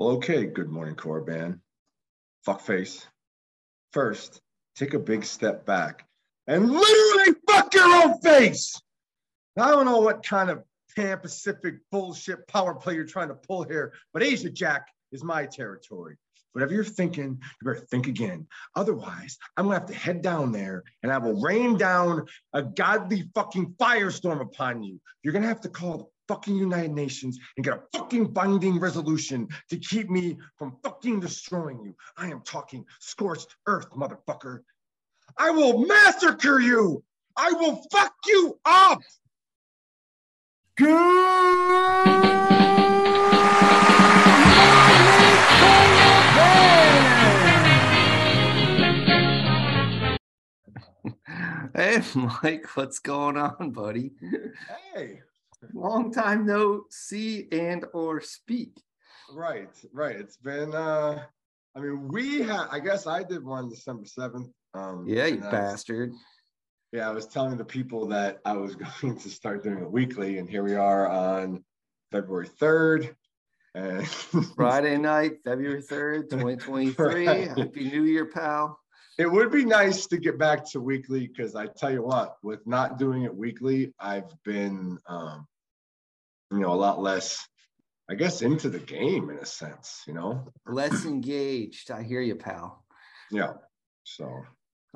Well, okay, good morning, Korriban. Fuckface. First, take a big step back and literally fuck your own face. I don't know what kind of Pan Pacific bullshit power play you're trying to pull here, but Asia Jack is my territory. Whatever you're thinking, you better think again. Otherwise, I'm gonna have to head down there and I will rain down a godly fucking firestorm upon you. You're gonna have to call fucking United Nations and get a fucking binding resolution to keep me from fucking destroying you. I am talking scorched earth, motherfucker. I will massacre you. I will fuck you up. Hey, Mike, what's going on, buddy? Hey. Long time no see and or speak. Right, right. It's been uh I mean we had I guess I did one December 7th. Um Yeah, you was- bastard. yeah, I was telling the people that I was going to start doing it weekly, and here we are on February 3rd. And Friday night, February 3rd, 2023. Right. Happy New Year, pal. It would be nice to get back to weekly because I tell you what, with not doing it weekly, I've been um you know a lot less, I guess, into the game in a sense, you know. Less engaged. I hear you, pal. Yeah. So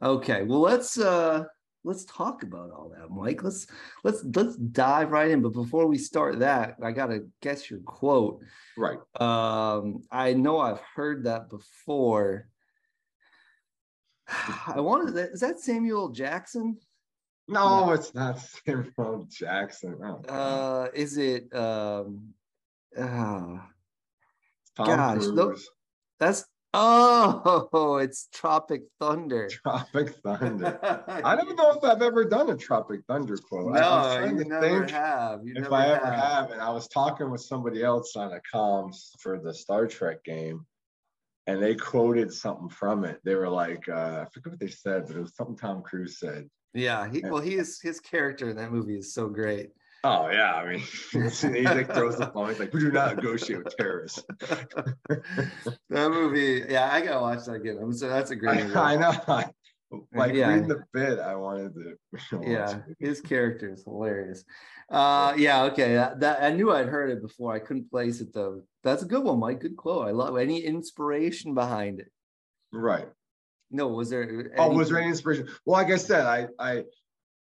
Okay, well let's uh let's talk about all that, Mike. Let's let's let's dive right in. But before we start that, I gotta guess your quote. right. Um, I know I've heard that before. I wanted that is that Samuel Jackson? No, it's not Samuel Jackson. Oh, Uh is it um uh gosh, Cruise, tho- that's oh it's Tropic Thunder. Tropic Thunder. I don't know if I've ever done a Tropic Thunder quote. I- No, you never have. You if never I ever have. And I was talking with somebody else on a comms for the Star Trek game, and they quoted something from it. They were like, uh, I forget what they said, but it was something Tom Cruise said. Yeah, he, well, he is his character in that movie is so great. Oh yeah, I mean, he like throws the phone. He's like, "We do not negotiate with terrorists." that movie, yeah, I gotta watch that again. I'm so that's a great movie. I, I know. Like Yeah. reading the bit, I wanted to. Yeah, his character is hilarious. Uh, yeah, okay. That, that I knew I'd heard it before. I couldn't place it though. That's a good one, Mike. Good quote. I love any inspiration behind it. Right. No, was there? Oh, was there any inspiration? Well, like I said, I, I,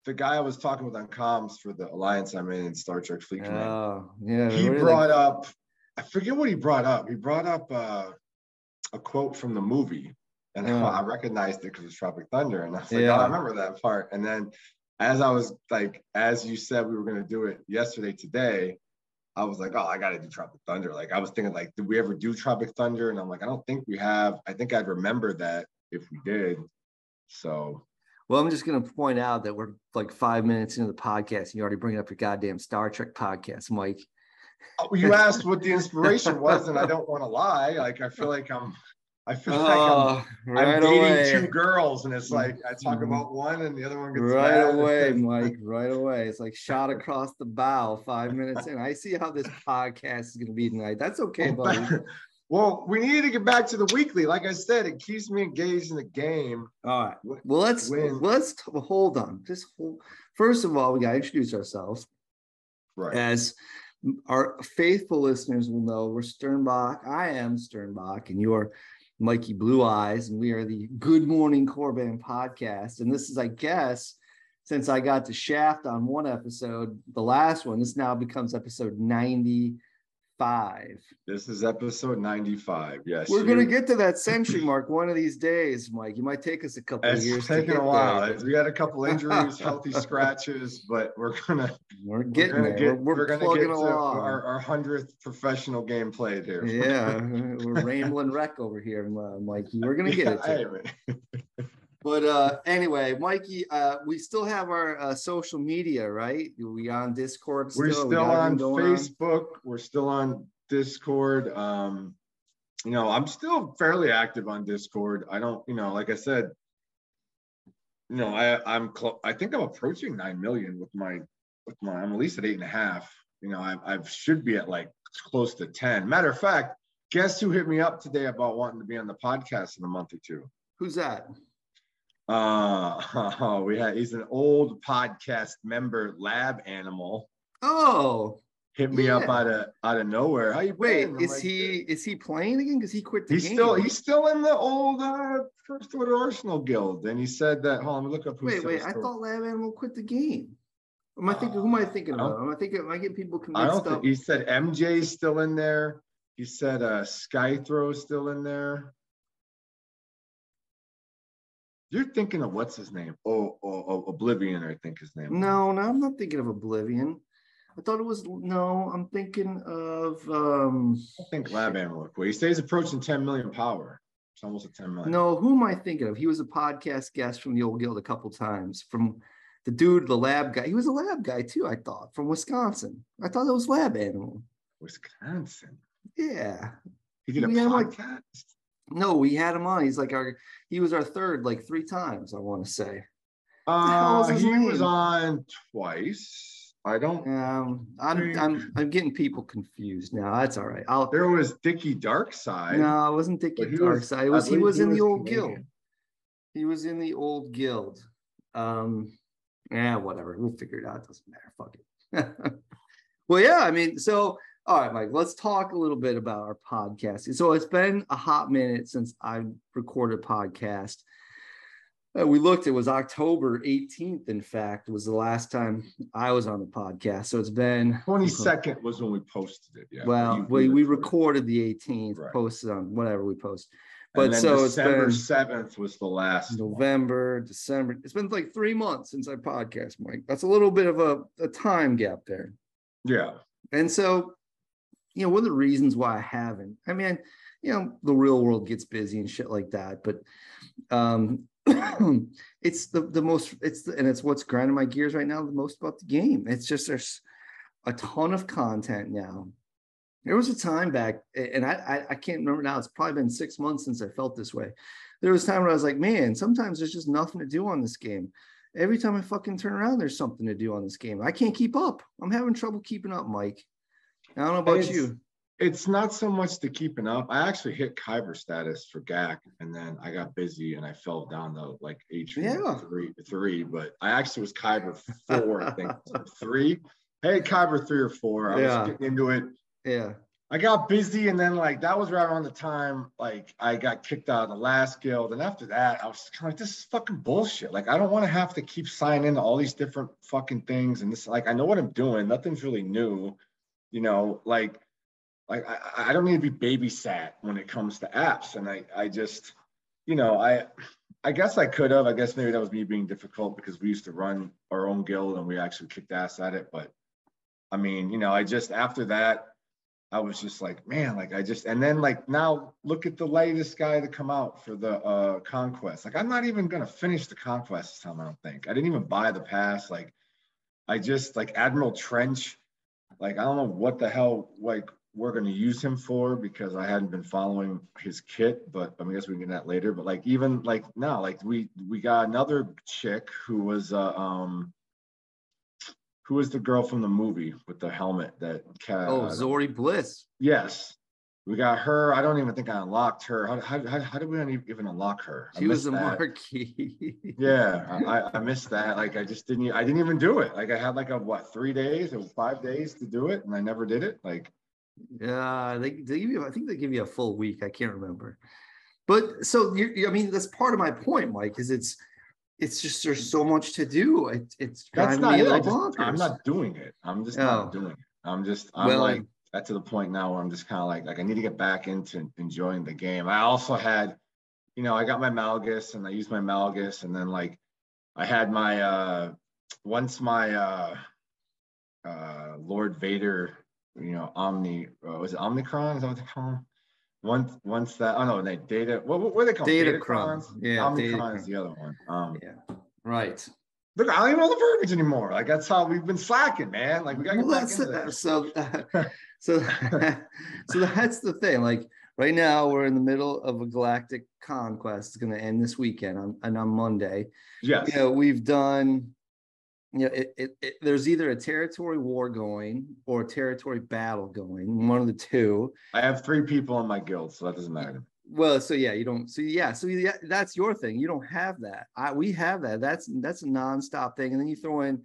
the guy I was talking with on comms for the alliance I'm in in Star Trek Fleet Command, Oh, yeah. he they- brought up, I forget what he brought up. He brought up uh, a quote from the movie, and. I recognized it because it's Tropic Thunder, and I was like, Yeah. oh, I remember that part. And then, as I was like, as you said, we were going to do it yesterday, today. I was like, oh, I got to do Tropic Thunder. Like, I was thinking, like, did we ever do Tropic Thunder? And I'm like, I don't think we have. I think I'd remember that if we did. So, Well, I'm just going to point out that we're like five minutes into the podcast. And you already bring up your goddamn Star Trek podcast, Mike. Oh, you asked what the inspiration was, and I don't want to lie. Like, I feel like I'm, I feel like I'm, Oh, I'm dating away. two girls, and it's like I talk Mhm. about one, and the other one gets Right away, Mike. Right away. It's like shot across the bow five minutes in. I see how this podcast is going to be tonight. That's okay, buddy. well, we need to get back to the weekly. Like I said, it keeps me engaged in the game. All right. Well, let's when- let's hold on. Just hold. First of all, we got to introduce ourselves. Right. As our faithful listeners will know, we're Sternbach. I am Sternbach, and you are Mikey Blue Eyes, and we are the Good Morning Korriban podcast. And this is, I guess, since I got to shaft on one episode, the last one, this now becomes episode 95. This is episode 95. Yes. We're gonna get to that century mark one of these days, Mike. You might take us a couple of It's years. to taken a while. there. We had a couple injuries, healthy scratches, but we're gonna We're we're getting gonna there. get we're, we're gonna plugging get to along. our our hundredth professional game played here. yeah, we're rambling wreck over here, uh, Mike. Mikey. We're gonna get it. Yeah, to it. But uh, anyway, Mikey, uh, we still have our uh, social media, right? We on Discord still. We're still got on Facebook. We're still on Discord. Um, you know, I'm still fairly active on Discord. I don't, you know, like I said, you know, I I'm clo- I think I'm approaching nine million with my with my I'm at least at eight and a half. You know, I I should be at like close to ten. Matter of fact, Guess who hit me up today about wanting to be on the podcast in a month or two? Who's that? Uh, we had he's an old podcast member, Lab Animal. Oh, hit me Yeah. up out of out of nowhere. How you wait, is like, he is he playing again? Because he quit the He's game. still he's still in the old uh, First Order Arsenal Guild, and he said that. Hold on, look up. Who wait, wait. I thought Lab Animal quit the game. Am I thinking? Who am I thinking I don't- Am I thinking? Am I getting people I don't think he said MJ's still in there. He said uh Skythrow's still in there. You're thinking of what's his name? Oh, oh, oh Oblivion, I think his name. was. No, no, I'm not thinking of Oblivion. I thought it was no. I'm thinking of um. I think Lab Animal. He says he's approaching 10 million power. It's almost at 10 million. No, who am I thinking of? He was a podcast guest from the old guild a couple times. From the dude, the lab guy. He was a lab guy too. I thought from Wisconsin. I thought it was Lab Animal. Wisconsin. Yeah. He did a We like- podcast. No, we had him on. He's like our. He was our third like three times. I want to say. Uh, was he was on twice. I don't. Um, I'm Three. I'm I'm getting people confused now. That's all right. I'll. There was Dickie Darkside. No, it wasn't Dickie but he was- Darkside. It was he was in the old Canadian. guild. He was in the old guild. Um, yeah, whatever. We'll figure it out. It doesn't matter. Fuck it. well, yeah. I mean, so all right, Mike. Let's talk a little bit about our podcast. So it's been a hot minute since I recorded a podcast. Uh, we looked. It was October 18th. In fact, was the last time I was on the podcast. So it's been 22nd was when we posted it. Yeah. well, You- we, we recorded. recorded the 18th, Right. posted on whatever we post. And But then so it's December been 7th was the last. one. November, December. It's been like three months since I podcast, Mike. That's a little bit of a, a time gap there. Yeah. And so, you know, one of the reasons why I haven't, I mean, you know, the real world gets busy and shit like that, but um it's the the most it's the, and it's what's grinding my gears right now the most about the game. It's just there's a ton of content now. There was a time back, and I, I I can't remember now. It's probably been six months since I felt this way. There was a time where I was like, man, sometimes there's just nothing to do on this game. Every time I fucking turn around, there's something to do on this game. I can't keep up. I'm having trouble keeping up, Mike. I don't know about It's- you. It's not so much the keeping up. I actually hit Kyber status for GAC, and then I got busy and I fell down to like Aurodium Yeah. three, three. But I actually was Kyber four, I think three. Hey, Kyber three or four. I Yeah. was getting into it. Yeah. I got busy, and then like that was right around the time like I got kicked out of the last guild, and after that I was kind of like, this is fucking bullshit. Like I don't want to have to keep signing into all these different fucking things, and this like I know what I'm doing. Nothing's really new, you know. Like like I, I don't need to be babysat when it comes to apps, and I I just you know I. I guess I could have. I guess maybe that was me being difficult because we used to run our own guild and we actually kicked ass at it. But I mean, you know, I just after that, I was just like, man, like I just, and then like now look at the latest guy to come out for the uh conquest. Like I'm not even gonna finish the conquest this time, I don't think. I didn't even buy the pass. Like I just like Admiral Trench, like I don't know what the hell like we're gonna use him for because I hadn't been following his kit, but I mean, guess we can get that later. But like even like now, like we we got another chick who was uh um who was the girl from the movie with the helmet that ca- Oh, Zorii Bliss. Yes, we got her. I don't even think I unlocked her. How, how, how, how did we even unlock her? I She was a that. marquee. Yeah, I, I- missed that. Like I just didn't. I didn't even do it. Like I had like a what three days or five days to do it, and I never did it. Like Yeah, they, they give you. I think they give you a full week. I can't remember. But so you, I mean, that's part of my point, Mike. Is it's it's just there's so much to do. It, it's that's not it. a I little just, I'm not doing it. I'm just Oh. not doing it. I'm just. I'm Well- like that's to the point now where I'm just kind of like like I need to get back into enjoying the game. I also had, you know, I got my Malgus and I used my Malgus, and then like I had my uh once my uh uh Lord Vader, you know, Omni uh, was it Omnicron? Is that what they call him? Once once that oh no, they data what what, what are they called? Datacrons. Yeah, Omnicron Datacron. is the other one. Um Yeah, right. Look, I don't even know the verbiage anymore. Like that's how we've been slacking, man. Like we gotta get Well, back into the, this. so so so that's the thing. Like right now, we're in the middle of a galactic conquest. It's going to end this weekend on and on Monday. Yes. You know, we've done you know, it, it, it, there's either a territory war going or a territory battle going, one of the two. I have three people in my guild, so that doesn't matter. Well, so yeah, you don't. So yeah, so yeah, that's your thing. You don't have that. I we have that. That's that's a nonstop thing, and then you throw in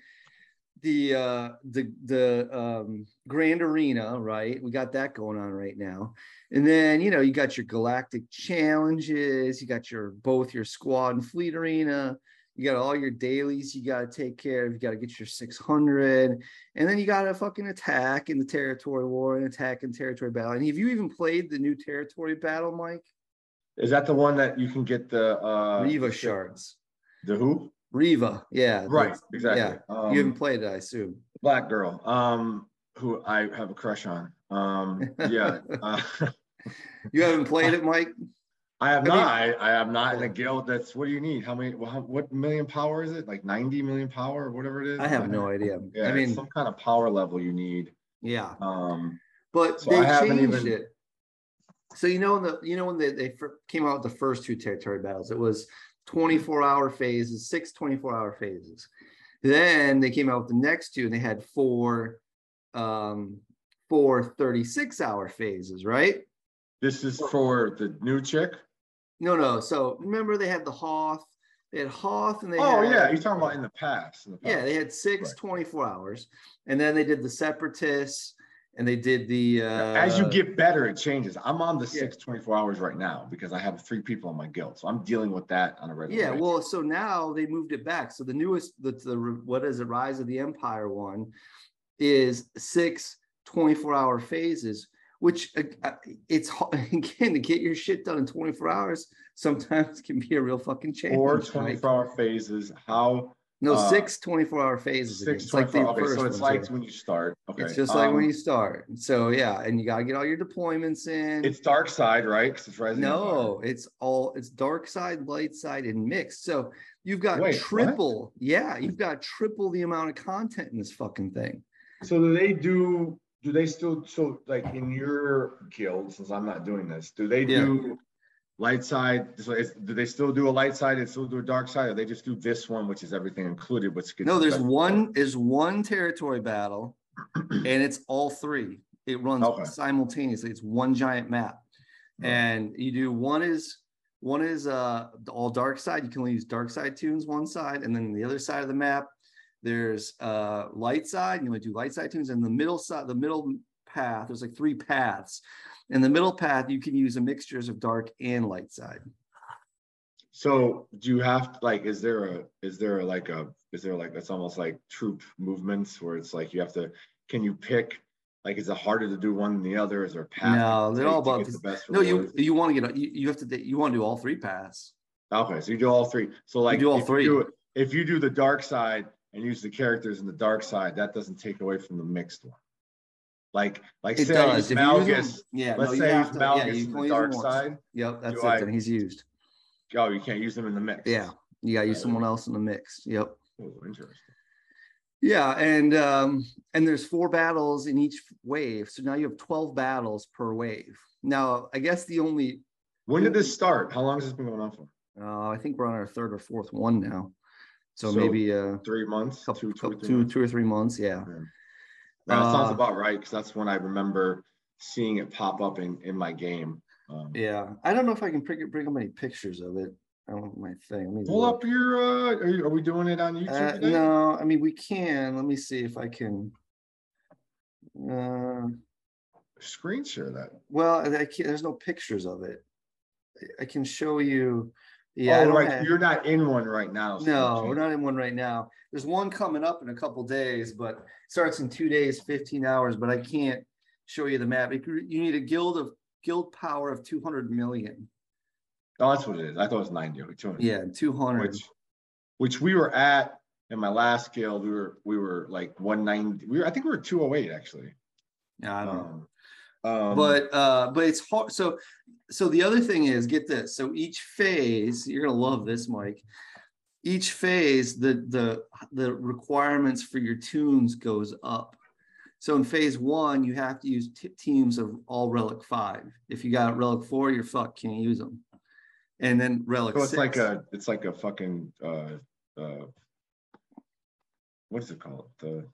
the uh the the um grand arena right we got that going on right now and then you know you got your galactic challenges you got your both your squad and fleet arena you got all your dailies you got to take care of you got to get your 600 and then you got to fucking attack in the territory war and attack in territory battle and have you even played the new territory battle mike is that the one that you can get the uh Reva shards the who Reva, yeah. Right, exactly. Yeah. Um, you haven't played it, I assume. Black girl, um, who I have a crush on. Um, yeah. uh, you haven't played it, Mike? I have I not. Mean, I, I am not in a guild. That's what do you need? How many? what million power is it? Like 90 million power or whatever it is? I have no idea. Yeah, I mean, some kind of power level you need. Yeah. Um, but so they changed even... it. So you know, the you know when they, they came out with the first two territory battles, it was 24 hour phases, six 24 hour phases. Then they came out with the next two and they had four, um, four 36 hour phases, right? This is for the new chick? No, no. So remember they had the Hoth, they had Hoth and they Oh had, yeah, you're talking about in the past. In the past. Yeah, they had six right. 24 hours. And then they did the separatists and they did the uh, as you get better it changes. I'm on the yeah. six 24 hours right now because i have three people on my guild so i'm dealing with that on a regular yeah well so now they moved it back. So the newest the, the what is it rise of the empire one is six 24 hour phases which uh, uh it's again to get your shit done in 24 hours sometimes can be a real fucking challenge or 24 hour phases how no, uh, six 24 hour phases. Six it's like the okay, first so it's like here. when you start. Okay. It's just um, like when um, you start. So yeah, and you gotta get all your deployments in. It's dark side, right? It's rising. No, it's all it's dark side, light side, and mixed. So you've got Wait, triple. What? Yeah, you've got triple the amount of content in this fucking thing. So do they do do they still so like in your guild, since I'm not doing this, do they do light side so is, do they still do a light side and still do a dark side or they just do this one which is everything included gets no there's one is one territory battle and it's all three. It runs okay. simultaneously. It's one giant map. And you do one is one is uh all dark side. You can only use dark side tunes one side and then the other side of the map there's uh light side. You only do light side tunes and the middle side the middle path there's like three paths in the middle path, you can use a mixtures of dark and light side. So do you have to, like, is there a, is there a, like a, is there like, it's almost like troop movements where it's like you have to, can you pick, like, is it harder to do one than the other? Is there a path? No, they're all about, the best no, you, you want to get, you, you have to, you want to do all three paths. Okay. So you do all three. So like, you do all three. You do, if you do the dark side and use the characters in the dark side, that doesn't take away from the mixed one. Like, like it say does. Malgus. yeah, let's no, say he's Malgus yeah, in the dark side. Yep, that's it. And he's used. Oh, you can't use them in the mix. Yeah, you got to use someone else in the mix. Yep. Oh, interesting. Yeah, and um, and there's four battles in each wave, so now you have twelve battles per wave. Now, I guess the only when did this start? How long has this been going on for? Uh, I think we're on our third or fourth one now. So, so maybe uh, three months, couple, two, two, two, two, or three months. Yeah. yeah. That uh, sounds about right because that's when I remember seeing it pop up in, in my game. Um, yeah, I don't know if I can bring, bring up any pictures of it. I don't my thing. Pull look. up your. Uh, are, you, are, we doing it on YouTube? Uh, no, I mean we can. Let me see if I can. Uh, Screen share that. Well, I can't, there's no pictures of it. I can show you. Yeah, oh, right. Have, You're not in one right now. So no, we're not in one right now. There's one coming up in a couple days, but starts in two days, 15 hours. But I can't show you the map. You need a guild of guild power of 200 million. Oh, that's what it is. I thought it was 90. or 200. Yeah, 200. Which, which we were at in my last guild. We were we were like 190. We were I think we were 208 actually. Yeah, I don't um, know. Um, but uh, but it's hard. So so the other thing is, get this. So each phase, you're gonna love this, Mike. Each phase, the the the requirements for your tunes goes up. So in phase one, you have to use t- teams of all relic five. If you got relic four, you're fucked. Can't use them. And then relic. So it's six, like a it's like a fucking uh, uh, what's it called? The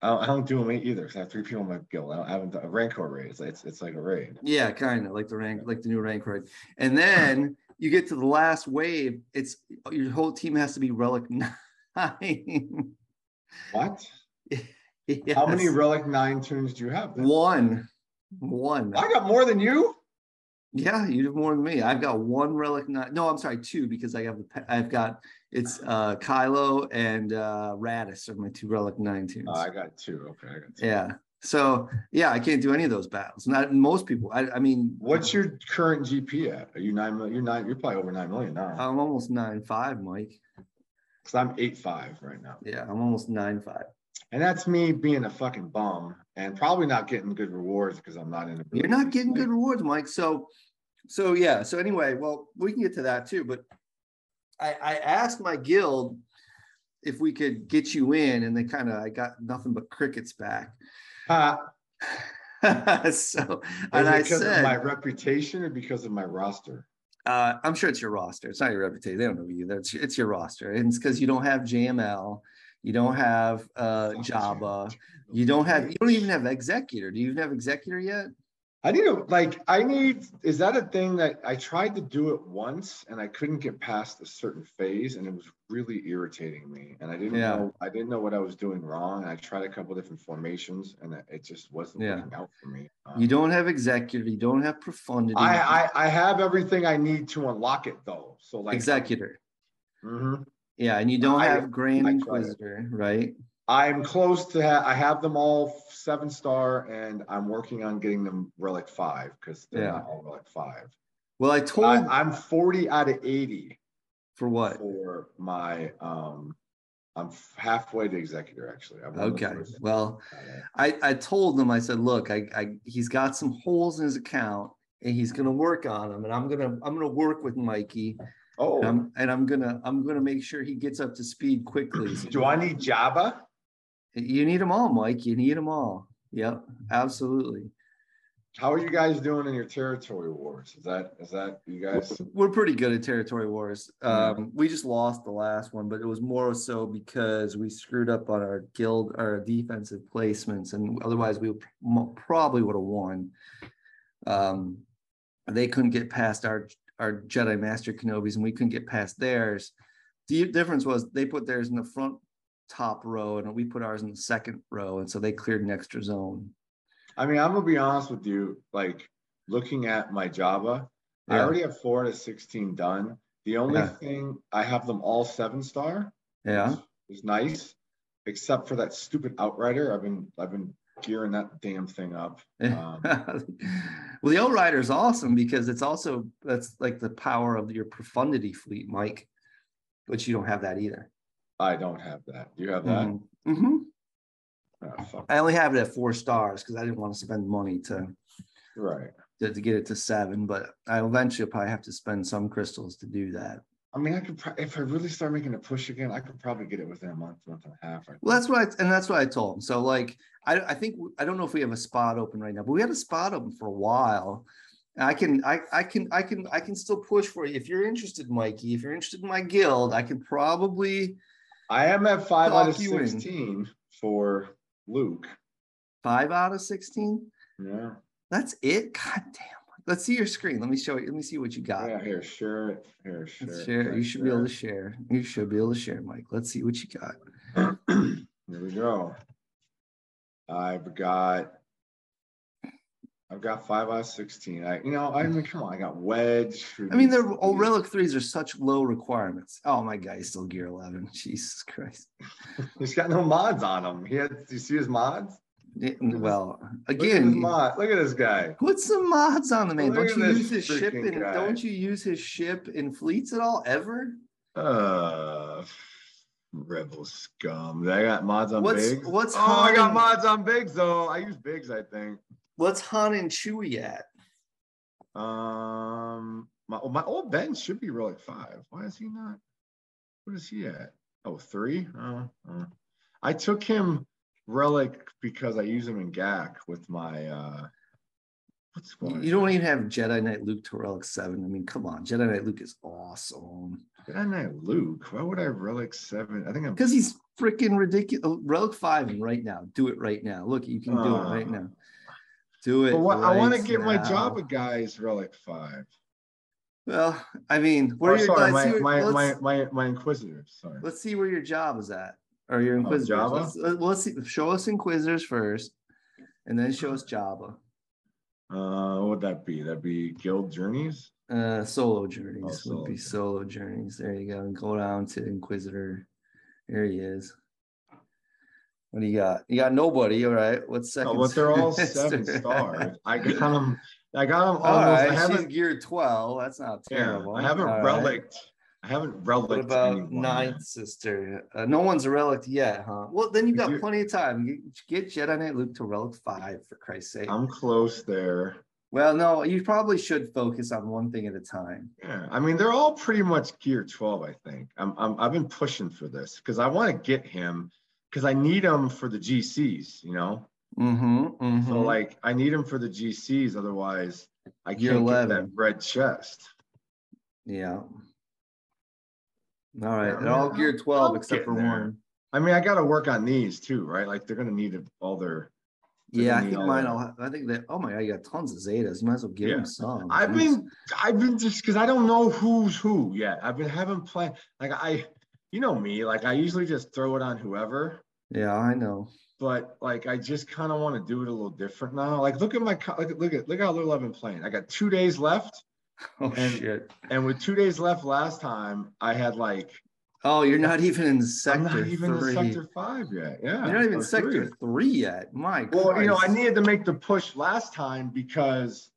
I don't, I don't do them either because I have three people in my guild. I, don't, I haven't done a Rancor raid. It's, it's it's like a raid. Yeah, kind of like the rank, like the new rank raid. And then you get to the last wave. It's your whole team has to be relic nine. What? How many relic nine tunes do you have? then? One, one. I got more than you. Yeah, you have more than me. I've got one relic nine. No, I'm sorry, two because I have the. I've got it's uh Kylo and uh Raddus are my two relic nine tunes. Oh, I got two. Okay, I got two. yeah. So yeah, I can't do any of those battles. Not most people. I, I mean, What's your current GP at? Are you nine million? You're nine. You're probably over nine million now. I'm almost nine five, Mike. Because I'm eight five right now, Yeah, I'm almost nine five. and that's me being a fucking bum and probably not getting good rewards because I'm not in a. You're not getting good rewards, Mike. So, so yeah. So anyway, well, we can get to that too. But I, I asked my guild if we could get you in, and they kind of I got nothing but crickets back. Ha, so, and I because said, of my reputation or because of my roster? uh, I'm sure it's your roster. It's not your reputation. They don't know you. That's it's your roster, and it's because you don't have JML, you don't have uh, Jabba, you don't have, you don't even have Executor. Do you even have Executor yet? I need to like. I need. Is that a thing that I tried to do it once and I couldn't get past a certain phase and it was really irritating me and I didn't Yeah. know. I didn't know what I was doing wrong and I tried a couple different formations and it- just wasn't Yeah. working out for me. Um, You don't have Executor. You don't have Profundity. I, I I have everything I need to unlock it though. So like Executor. Mm-hmm. Yeah, and you don't I- have Grand I tried it. Inquisitor, right? I'm close to. Ha- I have them all seven star, and I'm working on getting them relic five because they're Yeah. not all relic five. Well, I told I, I'm 40 out of 80 for what? for my. um I'm halfway to executor actually. I'm one of the Okay. Well. I I told him I said, look, I, I he's got some holes in his account, and he's gonna work on them, and I'm gonna I'm gonna work with Mikey, Oh, and I'm and I'm gonna I'm gonna make sure he gets up to speed quickly. Do I need Jabba? You need them all, Mike. You need them all. Yep, absolutely. How are you guys doing in your territory wars? Is that is that you guys? We're pretty good at territory wars. Um, we just lost the last one, but it was more so because we screwed up on our guild, our defensive placements, and otherwise we probably would have won. Um, they couldn't get past our our Jedi Master Kenobis, and we couldn't get past theirs. The difference was they put theirs in the front top row, and we put ours in the second row, and so they cleared an extra zone. I mean, I'm gonna be honest with you. Like looking at my Jabba, I already have four to 16 done. The only Yeah. thing I have them all seven star. Yeah. Is nice, except for that stupid outrider. I've been I've been gearing that damn thing up. Um, well, the Outrider is awesome because it's also that's like the power of your profundity fleet, Mike, but you don't have that either. I don't have that. Do you have that? Mhm. Mhm. Oh. I only have it at four stars because I didn't want to spend money to, Right. to to get it to seven, but I eventually probably have to spend some crystals to do that. I mean, I could pro- if I really start making a push again, I could probably get it within a month, month and a half. Well, that's what I and that's what I told him. So like I I think I don't know if we have a spot open right now, but we had a spot open for a while. I can I I can I can I can still push for you if you're interested, Mikey. If you're interested in my guild, I can probably I am at five out of Talk you in. 16 for Luke. five out of sixteen. Yeah. That's it. God damn. Let's see your screen. Let me show you. Let me see what you got. Yeah, here, share it. Here, share. Let's it. share. Press You should be able to share. You should be able to share, Mike. Let's see what you got. Here we go. I've got I've got five out of sixteen. I you know, I mean, come on, I got wedge. I mean, the oh, relic threes are such low requirements. Oh, my guy's still gear 11. Jesus Christ. He's got no mods on him. He had do you see his mods? Yeah, Well, Look at again, mod. Look at this guy. put some mods on the man. Look Don't you use his ship in? guy. Don't you use his ship in fleets at all ever? Uh rebel scum. I got mods on What's- Biggs. what's oh I got mods on Biggs though. I use bigs, I think. What's Han and Chewie at? Um, my my old Ben should be relic five. Why is he not? What is he at? Oh, three. Oh, uh. I took him relic because I use him in GAC with my uh What's going You don't even have Jedi Knight Luke to Relic 7. I mean, come on. Jedi Knight Luke is awesome. Jedi Knight Luke. Why would I Relic 7? I think I'm Because he's freaking ridiculous. Relic 5 right now. Do it right now. Look, you can do it right Uh, now. Do it. But what, I want to right get my. Jabba guys Relic 5. Well, I mean, what are your sorry, my, where- my, my, my, my Inquisitors. Sorry. let's see where your job is at or your inquisitors. Jabba? Let's, let- let's see. Show us inquisitors first, and then show us Jabba. Uh, what would that be? That'd be Guild Journeys. Uh, solo journeys Oh, solo would be solo journeys. There you go. And go down to inquisitor. There he is. What do you got? You got nobody. All right. What's second? Oh, but they're all seven stars. I got them. I got them almost. All I right. Haven't. geared twelve. That's not Yeah, terrible. I haven't All right. I haven't relicked. What about anyone ninth sister? Uh, no one's a relic yet, huh? Well, then you've got you- plenty of time. Get, get Jedi Knight Luke to relic five for Christ's sake. I'm close there. well, no, you probably should focus on one thing at a time. Yeah, I mean they're all pretty much gear 12. I think. I'm. I'm I've been pushing for this because I want to get him because I need them for the GCs. You know. Mm-hmm. So like I need them for the GCs. Otherwise, I can't get that red chest. yeah. All right. They're all mean, gear 12 I'm except for there. one. I mean, I got to work on these too, right? Like they're gonna need all their. Yeah, I think mine. I think that. Oh my god, you got tons of Zetas. You might as well give Yeah. them some. I've Jeez. been, I've been just because I don't know who's who yet. I've been having plan like I, you know me, like I usually just throw it on whoever, Yeah, I know. but like I just kind of want to do it a little different now. Like look at my, co- look at look at how little I've been playing. I got two days left, Oh And- shit. and with two days left last time, I had like Oh, you're not even in I'm sector not even three. in sector five yet. Yeah, You're not even sector three. three yet. My Well, you know, I needed to make the push last time because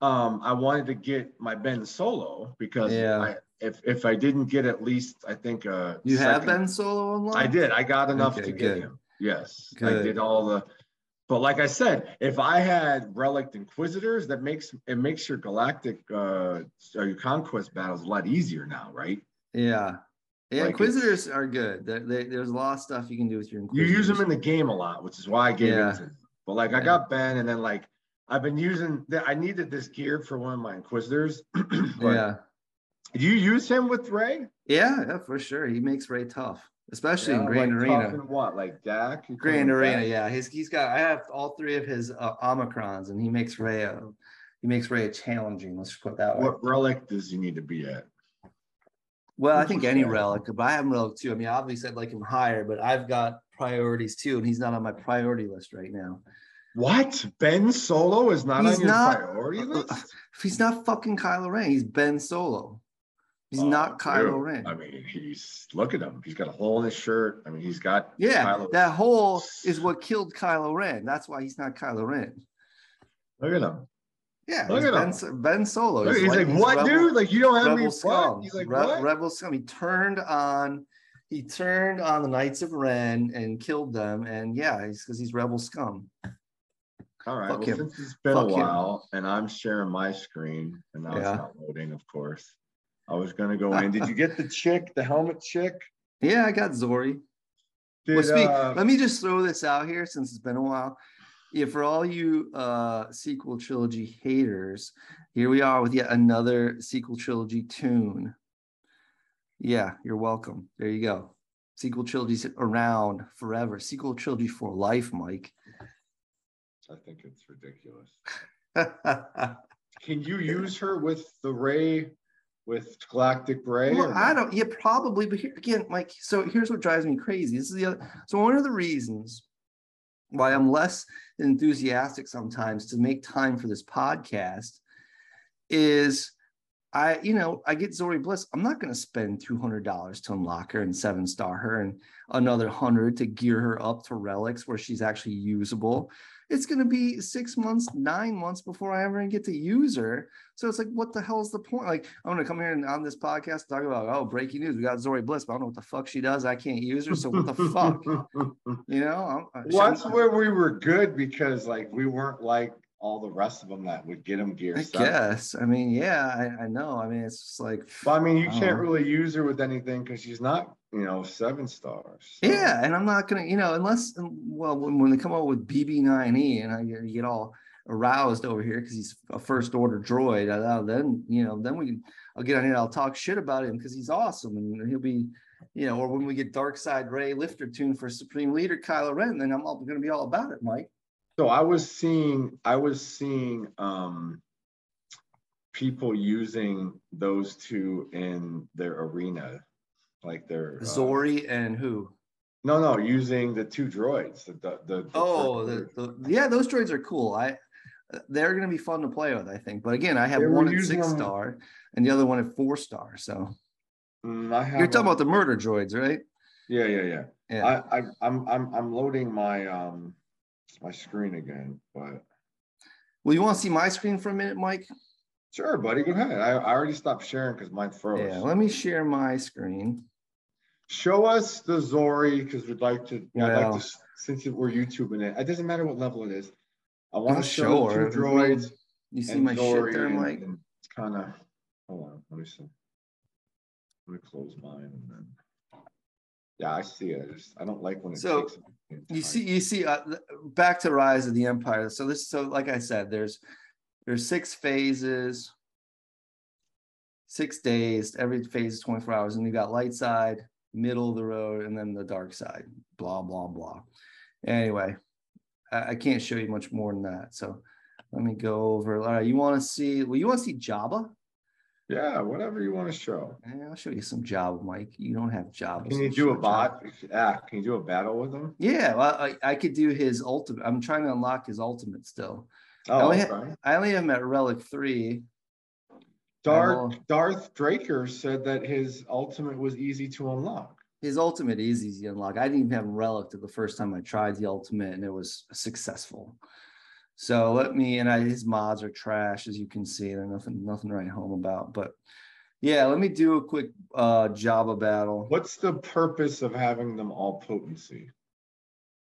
um I wanted to get my Ben solo because Yeah. If if I didn't get at least I think uh You have been solo unlocked? I did. I got enough Okay, to get good. him. Yes, I did all the. But like I said, if I had relic inquisitors, that makes it makes your galactic uh or your conquest battles a lot easier now, right? Yeah. Yeah, Like Inquisitors are good. There- they- there's a lot of stuff you can do with your You use them in the game a lot, which is why I gave Yeah. it to. them. But like I got Ben, and then like I've been using that. I needed this gear for one of my inquisitors. but yeah. Do you use him with Rey? yeah, yeah, for sure. He makes Rey tough, especially in Yeah, Grand like Arena. what, like Dak? Grand Arena, Dak? yeah. He's he's got. I have all three of his uh, Omicrons, and he makes Rey a he makes Rey challenging. Let's put that way. What relic does he need to be at? Well, I think any that? relic, but I have relic too. I mean, obviously I'd like him higher, but I've got priorities too, and he's not on my priority list right now. What? Ben Solo is not He's on your not- priority list? He's not fucking Kylo Ren, he's Ben Solo. He's Oh, not Kylo dude. Ren. I mean, he's look at him. He's got a hole in his shirt. I mean, he's got yeah, Kylo- that hole is what killed Kylo Ren. That's why he's not Kylo Ren. look at him. Yeah, Look at ben, him. Ben Solo. Look, he's, like, he's what, rebel- dude? Like, you don't have any scum. He's like, Re- what? Rebel scum. He turned on. He turned on the Knights of Ren and killed them. And yeah, he's because he's rebel scum. All right. Fuck Well, him. since it's been Fuck a him. while and I'm sharing my screen and now Yeah. it's not loading, of course. I was gonna go in. Did you get the chick, the helmet chick? Yeah, I got Zorii. Did, well, speak, uh, let me just throw this out here since it's been a while. Yeah, for all you uh sequel trilogy haters, here we are with yet another sequel trilogy tune. Yeah, you're welcome. There you go. Sequel trilogies around forever. Sequel trilogy for life, Mike. I think it's ridiculous. Can you use her with the Rey, with Galactic Rey? Well, or I don't. Yeah, probably. But here again, Mike. So here's what drives me crazy. This is the other. So one of the reasons why I'm less enthusiastic sometimes to make time for this podcast is I, you know, I get Zorii Bliss. I'm not going to spend two hundred dollars to unlock her and seven star her, and another hundred to gear her up to relics where she's actually usable. It's going to be six months, nine months before I ever get to use her. So it's like, what the hell is the point? Like, I'm going to come here and on this podcast talk about, oh, breaking news. We got Zorii Bliss, but I don't know what the fuck she does. I can't use her. So what the fuck? You know? I'm, uh, Well, that's where we were good because like we weren't like all the rest of them that would get them gear I guess. I mean, yeah, I, I know. I mean, it's just like, But I mean, you I don't can't know. really use her with anything because she's not, you know, seven stars. So- yeah. And I'm not to, you know, unless, well, when, when they come out with BB9E and I get, you get all aroused over here because he's a first order droid, uh, then you know, then we can I'll get on here. I'll talk shit about him because he's awesome and he'll be, you know, or when we get Dark Side Rey lifter tune for Supreme Leader Kylo Ren, then I'm all going to be all about it, Mike. So I was seeing, I was seeing um, people using those two in their arena, like their uh, Zorii and who? No, no, using the two droids. The, the, the oh, the, the, yeah, those droids are cool. I they're going to be fun to play with, I think. But again, I have They one at six them- star and the other one at four star. So Mm, I have you're talking a- about the murder droids, right? Yeah, yeah, yeah. Yeah. I, I, I'm, I'm, I'm loading my, um, my screen again, but well, you want to see my screen for a minute, Mike? sure, buddy, go ahead. I, I already stopped sharing because mine froze. Yeah. Let me share my screen. Show us the Zorii because we'd like to. Yeah, I'd like to. Since we're YouTubing it, it doesn't matter what level it is. I want to show show the two droids. You see my Zorii shit there, Mike? It's kind of. Hold on, let me see. Let me close mine and then. Yeah, I see it. I just I don't like when it So, takes. you see you see uh, back to rise of the empire. So this so like i said there's there's six phases six days. Every phase is 24 hours. And you got light side middle of the road and then the dark side. Blah blah blah. Anyway i, I can't show you much more than that. So let me go over. All right you want to see well you want to see Jabba Yeah, whatever you want to show. I'll show you some Jabba mike you don't have Jabba Can you do a bot? Yeah, can you do a battle with him? yeah well, I, I could do his ultimate i'm trying to unlock his ultimate still Oh, only okay. ha- I only have him at relic three. Darth will- Darth Draker said that his ultimate was easy to unlock. His ultimate is easy to unlock. I didn't even have him relic the first time I tried the ultimate, and it was successful. So let me and I his mods are trash, as you can see. They're nothing, nothing to write home about. But yeah, let me do a quick uh Jabba battle. What's the purpose of having them all potency?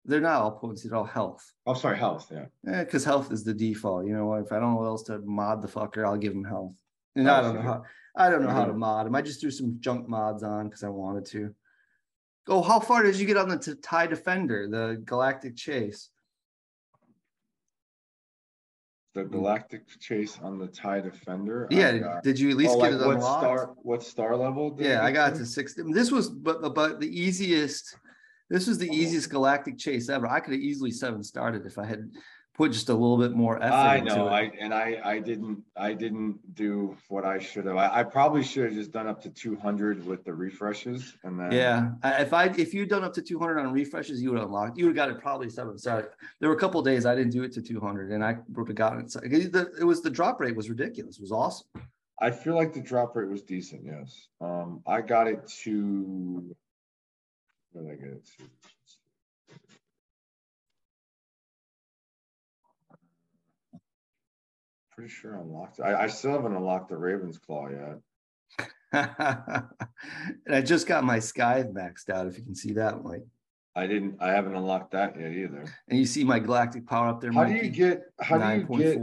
They're not all potency, they're all health. Oh, sorry, health. Yeah. because health is the default. You know, if I don't know what else to mod the fucker, I'll give him health. And Oh, I don't know how I don't know how to mod him. I just threw some junk mods on because I wanted to. Oh, how far did you get on the t- TIE Defender, the Galactic Chase? The mm. Galactic Chase on the TIE Defender. Yeah, got- did you at least oh, get like it what unlocked? star? What star level? yeah, I got to? to six. This was but but the easiest. This was the Oh. easiest Galactic Chase ever. I could have easily seven started if I had put just a little bit more effort. I into know. it. I and I I didn't I didn't do what I should have. I, I probably should have just done up to 200 with the refreshes and then Yeah, if I if you'd done up to 200 on refreshes, you would have unlocked. You would have got it probably seven. Sorry, there were a couple days I didn't do it to 200, and I would have gotten it. It was the drop rate was ridiculous. It was awesome. I feel like the drop rate was decent. Yes. Um, I got it to. What did I get it to? Pretty sure I unlocked. I, I still haven't unlocked the Raven's Claw yet. and I just got my sky maxed out. If you can see that, Mike, I didn't. I haven't unlocked that yet either. and you see my galactic power up there, How do you get? How do you get?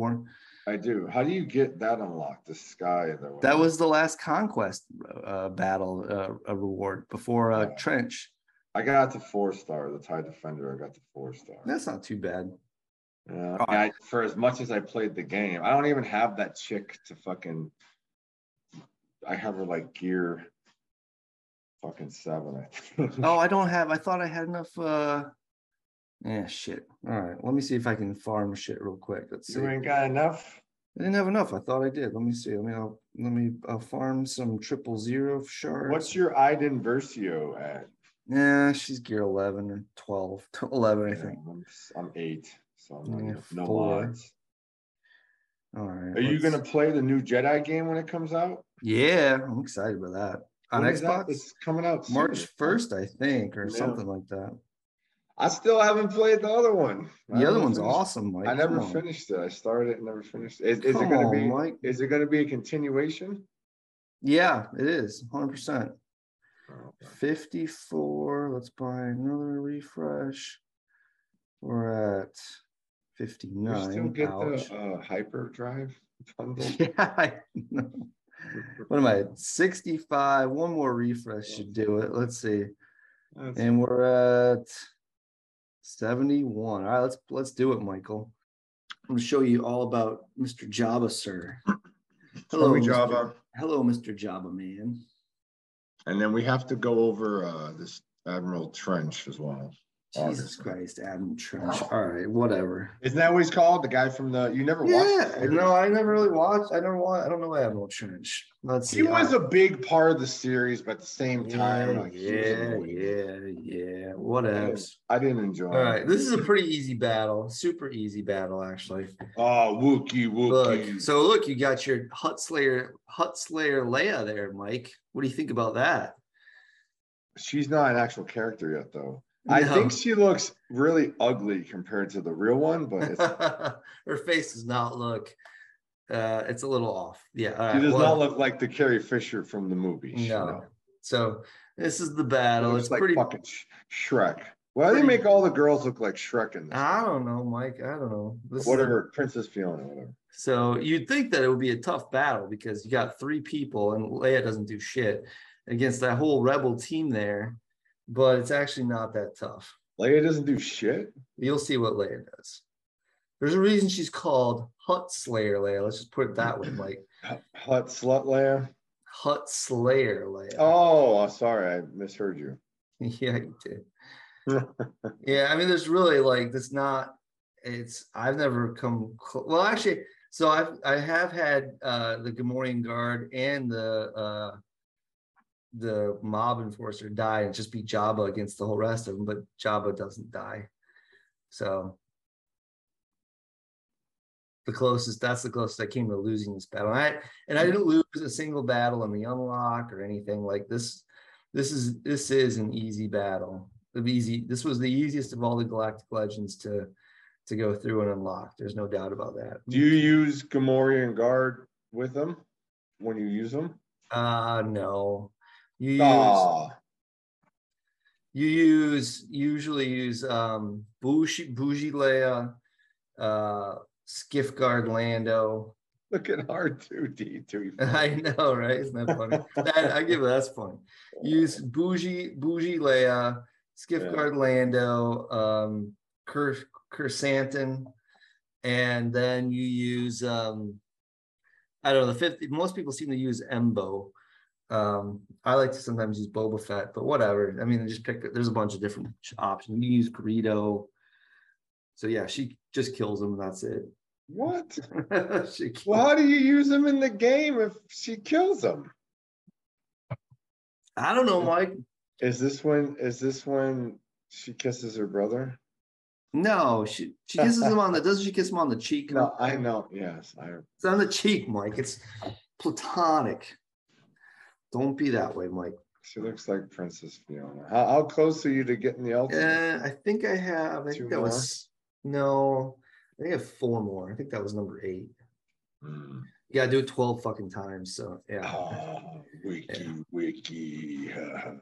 I do. How do you get that unlocked? The sky. That was the last conquest uh, battle uh, reward before uh, Yeah. trench. I got the four star. The Tie Defender. I got the four star. That's not too bad. Yeah, All I, for as much as I played the game, I don't even have that chick to fucking. I have her like gear. Fucking seven. I think. Oh, I don't have. I thought I had enough. uh Yeah, shit. All right, let me see if I can farm shit real quick. Let's see. you ain't got enough. I didn't have enough. I thought I did. Let me see. Let me. I'll, let me uh, farm some triple zero shards. What's your Iden Versio at? Yeah, she's gear eleven or 12. 11, I think. I'm, I'm eight, so Yeah, no four. mods. All right. Are you gonna play the new Jedi game when it comes out? Yeah, I'm excited about that on When is that? Xbox. It's coming out soon, March first, I think, or Yeah. something like that. I still haven't played the other one. The other one's finished- awesome, Mike. I never finished it. I started it and never finished. it. Is, is it gonna be? Mike. Is it gonna be a continuation? Yeah, it is 100. percent Oh, 54. Let's buy another refresh. We're at You 59. still get Ouch. the uh, hyperdrive bundle? Yeah, I know. What am I? at? 65. One more refresh should do it. Let's see. That's- And we're at 71. All right, let's let's do it, Michael. I'm gonna show you all about Mr. Jabba, sir. Hello, Mr. Jabba. Hello, Mr. Jabba man. And then we have to go over uh, this Admiral Trench as well. Jesus Christ, Adam Trench. All right, whatever. Isn't that what he's called? The guy from the you never watched? Yeah, no, I never really watched. I never watched. I don't know Admiral Trench. Let's see. He was I- a big part of the series, but at the same time, yeah, like, yeah, yeah, yeah. Whatevs. I didn't enjoy. It. All right, this is a pretty easy battle. Super easy battle, actually. Oh, Wookie, Wookie. Look, so look, you got your Hutt Slayer, Hutt Slayer Leia there, Mike. What do you think about that? She's not an actual character yet, though. I think she looks really ugly compared to the real one, but it's, Her face does not look. Uh, it's a little off. Yeah, all she does well, not look like the Carrie Fisher from the movie. No. So this is the It battle. looks It's like pretty. fucking Sh- Shrek. Why do they make all the girls look like Shrek in this? I don't know, Mike. I don't know. This is whatever, Princess Fiona, whatever. So you'd think that it would be a tough battle because you got three people and Leia doesn't do shit against that whole rebel team there, but it's actually not that tough. Leia doesn't do shit. You'll see what Leia does. There's a reason she's called Hutt Slayer Leia. Let's just put it that way, Mike. Hut slut Leia. Hutt Slayer Leia. Oh, sorry, I misheard you. Yeah, you did. Yeah, I mean, there's really like this not. It's I've never come cl- well. Actually, so I've I have had uh the Gamorrean guard and the uh the mob enforcer die and just be Jabba against the whole rest of them, but Jabba doesn't die. So the closest that's the closest I came to losing this battle. And I and I didn't lose a single battle in the unlock or anything like this. This is this is an easy battle. The easy. This was the easiest of all the Galactic Legends to to go through and unlock. There's no doubt about that. Do you use Gamorrean guard with them when you use them? Uh no. You use you use usually use um bougie bougie Leia, uh skiff guard Lando. look at R2 D2. I know, right? Isn't that funny? that, I give it that's funny. Use bougie bougie Leia, skiff Yeah. guard Lando, um Ker Krrsantan, and then you use um I don't know the fifth most people seem to use Embo. Um, I like to sometimes use Boba Fett, but whatever. I mean, just pick there's a bunch of different options. You use Greedo. So yeah, she just kills him, and that's it. What? she kills Well, how do you use them in the game if she kills them? I don't know, Mike. Is this when? Is this when she kisses her brother? No, she she kisses him on the doesn't she kiss him on the cheek? No, I know. Yes, I. It's on the cheek, Mike. It's platonic. Don't be that way, Mike. She looks like Princess Fiona. How, how close are you to getting the ultimate? Uh, I think I have. I Two think that was no. I think I have four more. I think that was number eight. Hmm. You gotta do it 12 fucking times. So yeah. Oh, wiki, wiki.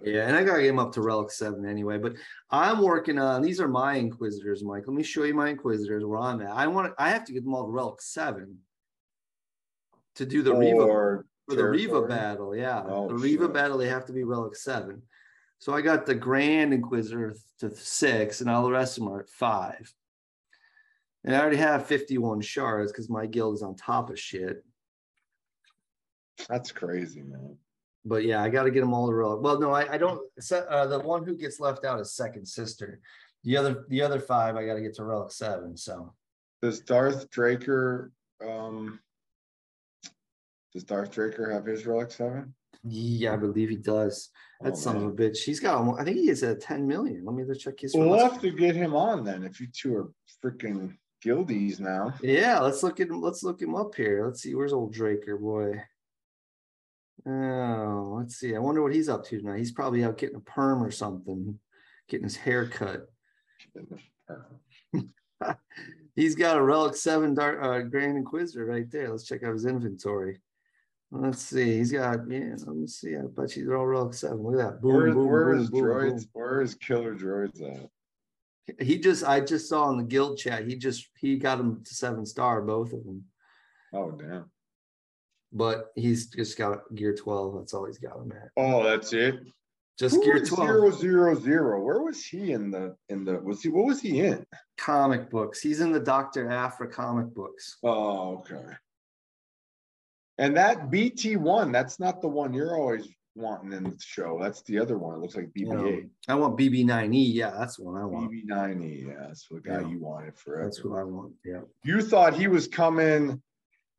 Yeah, and I gotta get him up to relic seven anyway. But I'm working on these are my inquisitors, Mike. Let me show you my inquisitors where I'm at. I want I have to get them all to relic seven to do the Or for the Reva territory. battle. Yeah, Oh, the Reva shit. battle they have to be relic seven. So I got the Grand Inquisitor to six, and all the rest of them are at five. And I already have 51 shards because my guild is on top of shit. That's crazy, man. But yeah, I got to get them all to relic. Well, no, I, I don't. Uh, the one who gets left out is second sister. The other the other five I got to get to relic seven. So Does Darth Draker um does Darth Draker have his relic seven? yeah, I believe he does. That Oh, son of a bitch. He's got. I think he is at 10 million. Let me just check his. We'll have to get him on then if you two are freaking guildies now. Yeah, let's look at him. Let's look him up here. Let's see. Where's old Draker boy? Oh, let's see. I wonder what he's up to tonight. He's probably out getting a perm or something, getting his hair cut. He's got a relic seven dark uh, Grand Inquisitor right there. Let's check out his inventory. Let's see. He's got yeah. Let me see. I bet you they're all relic seven. Look at that. Boom, Where, boom, where boom, is boom, droids? Where is killer droids at? He just. I just saw in the guild chat. He just. He got him to seven star, both of them. Oh damn. but he's just got gear 12. That's all he's got him at. Oh, that's it. Just Who Gear was 12 zero zero zero? Where was he in the in the was he what was he in? comic books. He's in the Doctor Aphra comic books. Oh, okay. And that BT one, that's not the one you're always wanting in the show. That's the other one. It looks like BB-8. know, I want BB9E. Yeah, that's the one I want. BB-9E. Yeah, that's the guy Yeah. you wanted forever. That's what I want. Yeah. You thought he was coming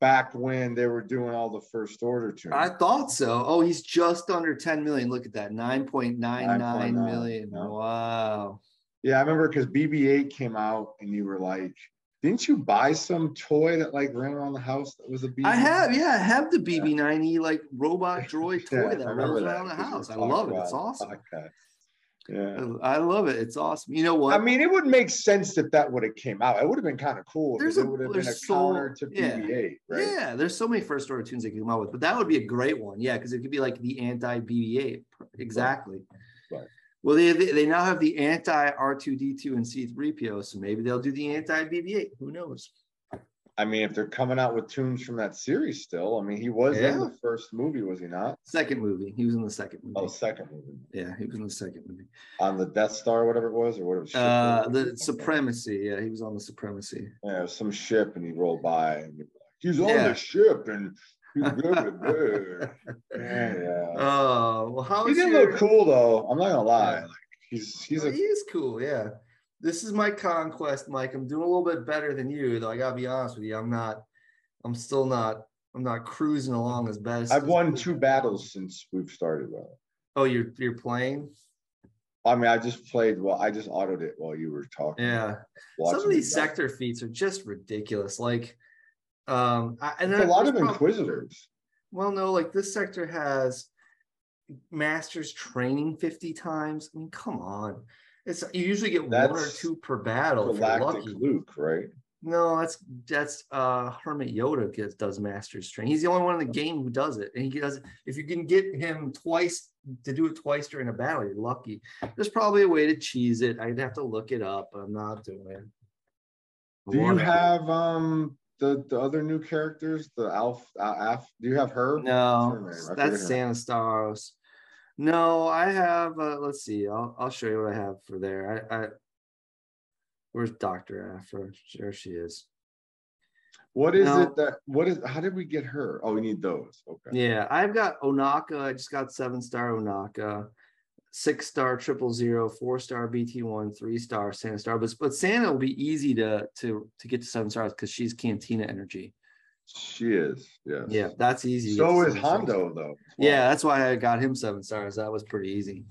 back when they were doing all the first order toons. I thought so. Oh, he's just under 10 million. Look at that. 9.99 9.9, million. yeah. Wow. yeah, I remember because BB-8 came out and you were like, didn't you buy some toy that like ran around the house that was a BB? I have, yeah, I have the BB9E like robot droid toy Yeah, that runs around the house. I love it. It's it on the awesome. podcast. Yeah. I love it. It's awesome. You know what? I mean, it would make sense if that would have came out. It would have been kind of cool There's a- it would have been a so- counter to yeah. BB-8, right? Yeah, there's so many first order toons they could come out with, but that would be a great one. Yeah, because it could be like the anti BB-8. Exactly. Right. Well, they, they now have the anti R2D2 and C3PO, so maybe they'll do the anti BB-8. Who knows? I mean, if they're coming out with toons from that series still, I mean, he was Yeah. in the first movie, was he not? Second movie. He was in the second movie. Oh, second movie Yeah, he was in the second movie. on the Death Star, whatever it was, or whatever. ship Uh, the Supremacy. Yeah, he was on the Supremacy. Yeah, some ship, and he rolled by, and you'd be like, he's on Yeah. the ship, and he's good. good. yeah, yeah. Oh, well, how he is did your... look cool though. I'm not gonna lie. Like, he's he's Well, a he is cool, yeah. This is my conquest, Mike. I'm doing a little bit better than you, though. I gotta be honest with you. I'm not. I'm still not. I'm not cruising along as best. I've as- won two battles since we've started. Well, Oh, you're you're playing. I mean, I just played. Well, I just autoed it while you were talking. Yeah. Some of these it sector feats are just ridiculous. Like, um, I, and a lot of prob- inquisitors. Well, no, like this sector has masters training 50 times. I mean, come on. It's you usually get one or two per battle if you're Galactic lucky. Luke, right? No, that's that's uh Hermit Yoda gets does masters training. He's the only one in the game who does it. And he does it if you can get him twice to do it twice during a battle, you're lucky. There's probably a way to cheese it. I'd have to look it up, but I'm not doing Do you have um the the other new characters? The Alf, uh, Alf Do you have her? No, name? I forget that's Santa Starros. No, I have. Uh, let's see. I'll I'll show you what I have for there. I, I where's Doctor Aphra? There she is. What is No. it that? What is? How did we get her? Oh, we need those. Okay. Yeah, I've got Ohnaka. I just got seven star Ohnaka, six star triple zero, four star BT one, three star Santa Star. But but Santa will be easy to to to get to seven stars because she's Cantina energy. She is. Yes. Yeah, that's easy. So is seven stars. Hondo though. Yeah, that's why I got him seven stars. That was pretty easy.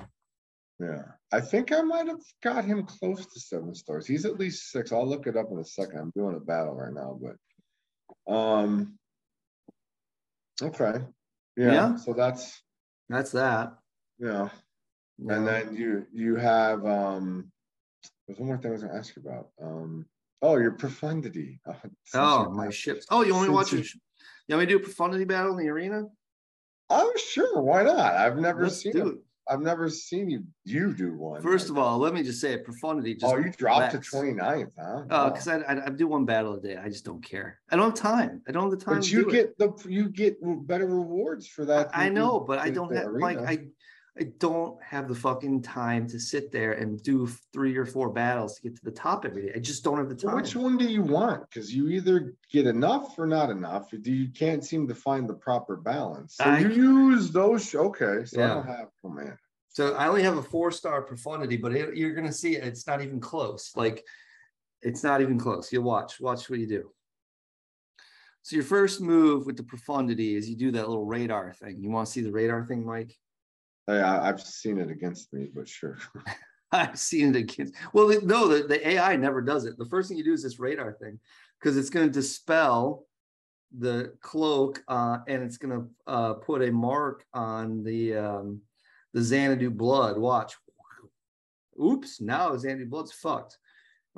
Yeah. I think I might have got him close to seven stars. He's at least six. I'll look it up in a second. I'm doing a battle right now, but um okay. Yeah. Yeah. So that's That's that. yeah. Yeah. And then you you have um there's one more thing I was gonna ask you about. Um oh your profundity. Oh, Oh, my ships. Oh, you want me to watch it? You want me to do a profundity battle in the arena? Oh sure, why not? I've never Let's seen it. I've never seen you you do one. First of all, let me just say it. Profundity just. Oh, you dropped wrecks. to 29th, huh? Oh, Wow. because I, I I do one battle a day. I just don't care. I don't have time. I don't have the time. But you do it. get the you get better rewards for that. I than know, but I don't have like. I I don't have the fucking time to sit there and do three or four battles to get to the top every day. I just don't have the time. which one do you want? Because you either get enough or not enough. You can't seem to find the proper balance? So I- you use those. Okay, so I Yeah. don't have. Oh man. So I only have a four star profundity, but it, you're gonna see it, it's not even close. Like it's not even close. You'll watch. Watch what you do. So your first move with the profundity is you do that little radar thing. You want to see the radar thing, Mike? Hey, I, I've seen it against me, but sure. I've seen it against. Well, no, the, the AI never does it. The first thing you do is this radar thing, because it's going to dispel the cloak uh, and it's going to uh, put a mark on the um, the Xanadu blood. Watch. Oops! Now Xanadu blood's fucked.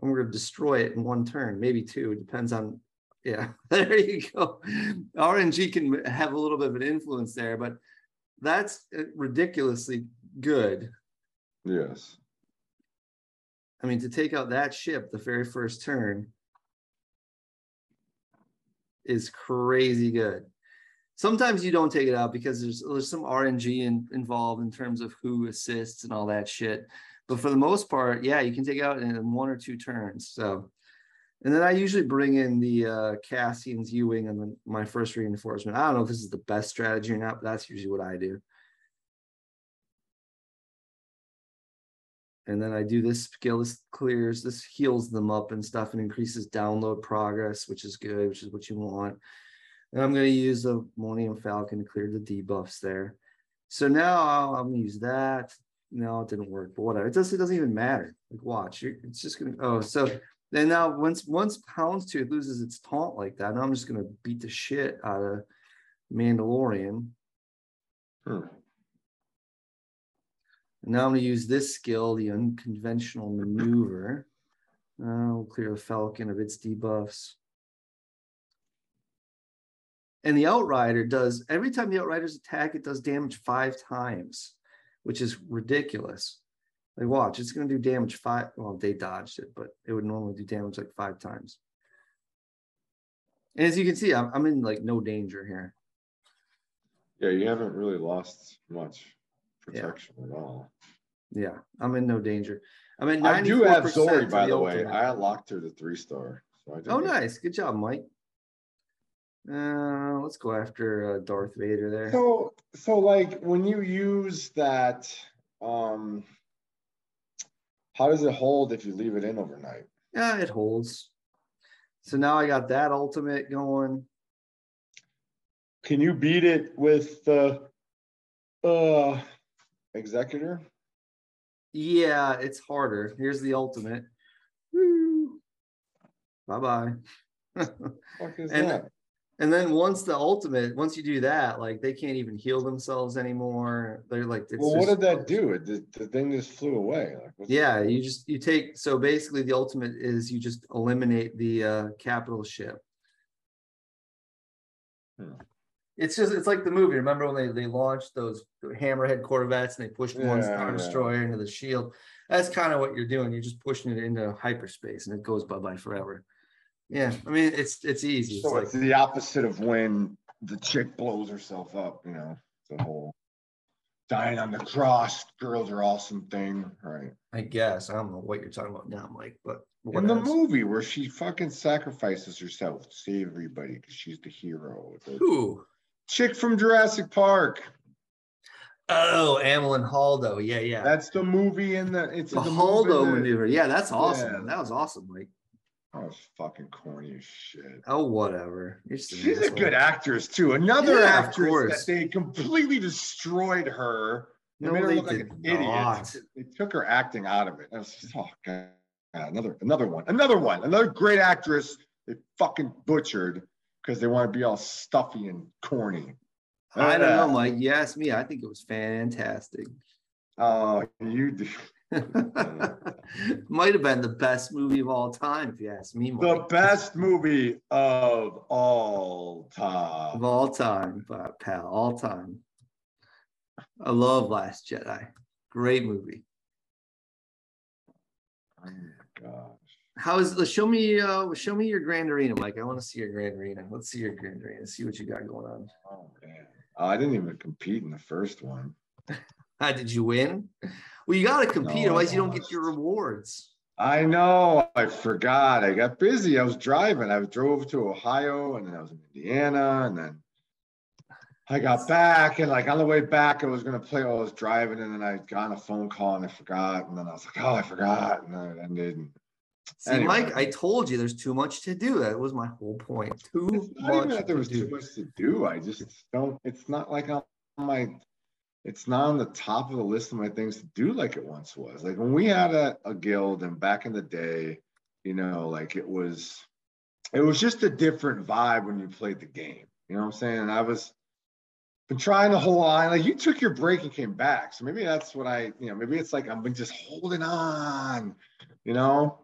And we're going to destroy it in one turn, maybe two. It depends on. Yeah, there you go. RNG can have a little bit of an influence there, but that's uh, ridiculously good. yes. I mean, to take out that ship the very first turn is crazy good. Sometimes you don't take it out because there's there's some RNG in, involved in terms of who assists and all that shit. But for the most part, yeah, you can take it out in one or two turns. So, and then I usually bring in the uh, Cassian's U-wing and then my first reinforcement. I don't know if this is the best strategy or not, but that's usually what I do. and then I do this skill, this clears, this heals them up and stuff and increases download progress, which is good, which is what you want. And I'm going to use the Millennium Falcon to clear the debuffs there. So now I'm going to use that. No, it didn't work, but whatever. It doesn't, it doesn't even matter. Like, watch, it's just going to, oh, so then now once, once Hound's Tooth loses its taunt like that, now I'm just going to beat the shit out of Mandalorian. Hmm. Now I'm going to use this skill, the unconventional maneuver. Uh, we'll clear the Falcon of its debuffs. And the Outrider does, every time the Outriders attack, it does damage five times, which is ridiculous. Like, watch, it's going to do damage five. Well, they dodged it, but it would normally do damage like five times. And as you can see, I'm, I'm in like no danger here. Yeah, you haven't really lost much protection yeah. at all. Yeah, I'm in no danger. I mean, I do have Zorii, by the, way. I unlocked her to three star. So oh, nice. Good job, Mike. Uh, let's go after uh, Darth Vader there. So, so like when you use that, um, how does it hold if you leave it in overnight? Yeah, it holds. So now I got that ultimate going. Can you beat it with the uh, executor? Yeah, it's harder. Here's the ultimate. Bye bye. and, that? And then once the ultimate, once you do that, like they can't even heal themselves anymore. They're like, well, what did that do? the, the thing just flew away. Like, yeah, you just you take so basically the ultimate is you just eliminate the uh, capital ship. Hmm it's just it's like the movie. Remember when they they launched those Hammerhead Corvettes and they pushed yeah, one Star yeah. Destroyer into the shield? That's kind of what you're doing. You're just pushing it into hyperspace and it goes bye bye forever. Yeah, I mean it's it's easy. So it's, like, it's the opposite of when the chick blows herself up. You know, the whole dying on the cross, girls are awesome thing, right? I guess I don't know what you're talking about now, Mike, but in the movie where she fucking sacrifices herself to save everybody because she's the hero. Who? chick from Jurassic Park. Oh, Amilyn Holdo. Yeah, yeah. That's the movie in the it's the, the Holdo maneuver. Yeah, that's awesome. Yeah. That was awesome. Like was fucking corny as shit. Oh, whatever. She's a good actress too. Another yeah, actress that they completely destroyed her. They no, made her look like an not. idiot. They took her acting out of it. That was just, oh god. Another another one. Another one. Another great actress they fucking butchered because they want to be all stuffy and corny. I don't know, uh, Mike. You asked me. I think it was fantastic. Oh, you do. Might have been the best movie of all time, if you ask me. Mike. The best movie of all time. Of all time, pal, all time. I love Last Jedi. Great movie. Oh my god how is the show me uh show me your grand arena mike i want to see your grand arena let's see your grand arena see what you got going on oh man uh, i didn't even compete in the first one How did you win well you got to compete no, otherwise you don't get your rewards i know i forgot i got busy i was driving i drove to ohio and then i was in indiana and then I got back and like on the way back, I was gonna play. while I was driving and then I got on a phone call and I forgot. And then I was like, oh, I forgot. And then it ended. See, anyway. Mike, I told you there's too much to do. That was my whole point. Too much. there was do. too much to do. I just don't. It's not like I'm on my. It's not on the top of the list of my things to do like it once was. Like when we had a, a guild and back in the day, you know, like it was, it was just a different vibe when you played the game. You know what I'm saying? And I was been trying to hold on. Like you took your break and came back. So maybe that's what I, you know, maybe it's like I've been just holding on, you know.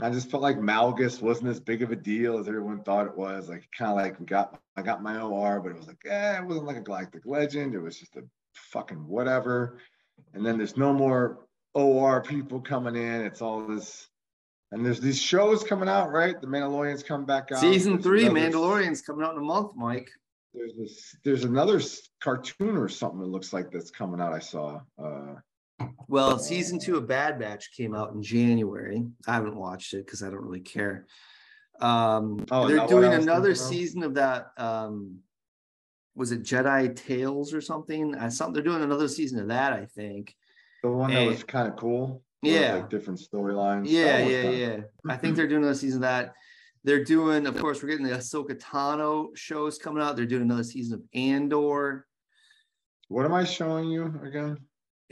I just felt like Malgus wasn't as big of a deal as everyone thought it was. Like kind of like we got I got my OR, but it was like, eh, it wasn't like a galactic legend. It was just a fucking whatever. And then there's no more OR people coming in. It's all this and there's these shows coming out, right? The Mandalorian's come back out. Season three, Mandalorian's coming out in a month, Mike. There's this. There's another cartoon or something that looks like that's coming out. I saw. Uh, Well, season two of Bad Batch came out in January. I haven't watched it because I don't really care. Um, Oh, they're doing another season of that. Um, was it Jedi Tales or something? I something they're doing another season of that. I think. the one that was kind of cool. where it was, Yeah. Like different storylines. Yeah, yeah, kinda- yeah. I think they're doing another season of that. They're doing, of course, we're getting the Ahsoka Tano shows coming out. They're doing another season of Andor. What am I showing you again?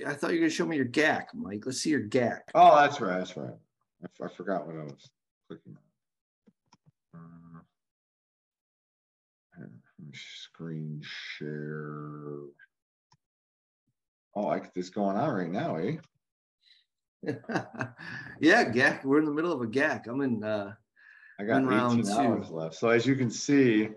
I thought you were gonna show me your GAC, Mike. Let's see your GAC. Oh, that's right. That's right. I, f- I forgot what I was clicking. on. Uh, let me screen share. Oh, I, it's going on right now, eh? yeah, GAC. We're in the middle of a GAC. I'm in uh I got In round 18 two. hours left. So as you can see,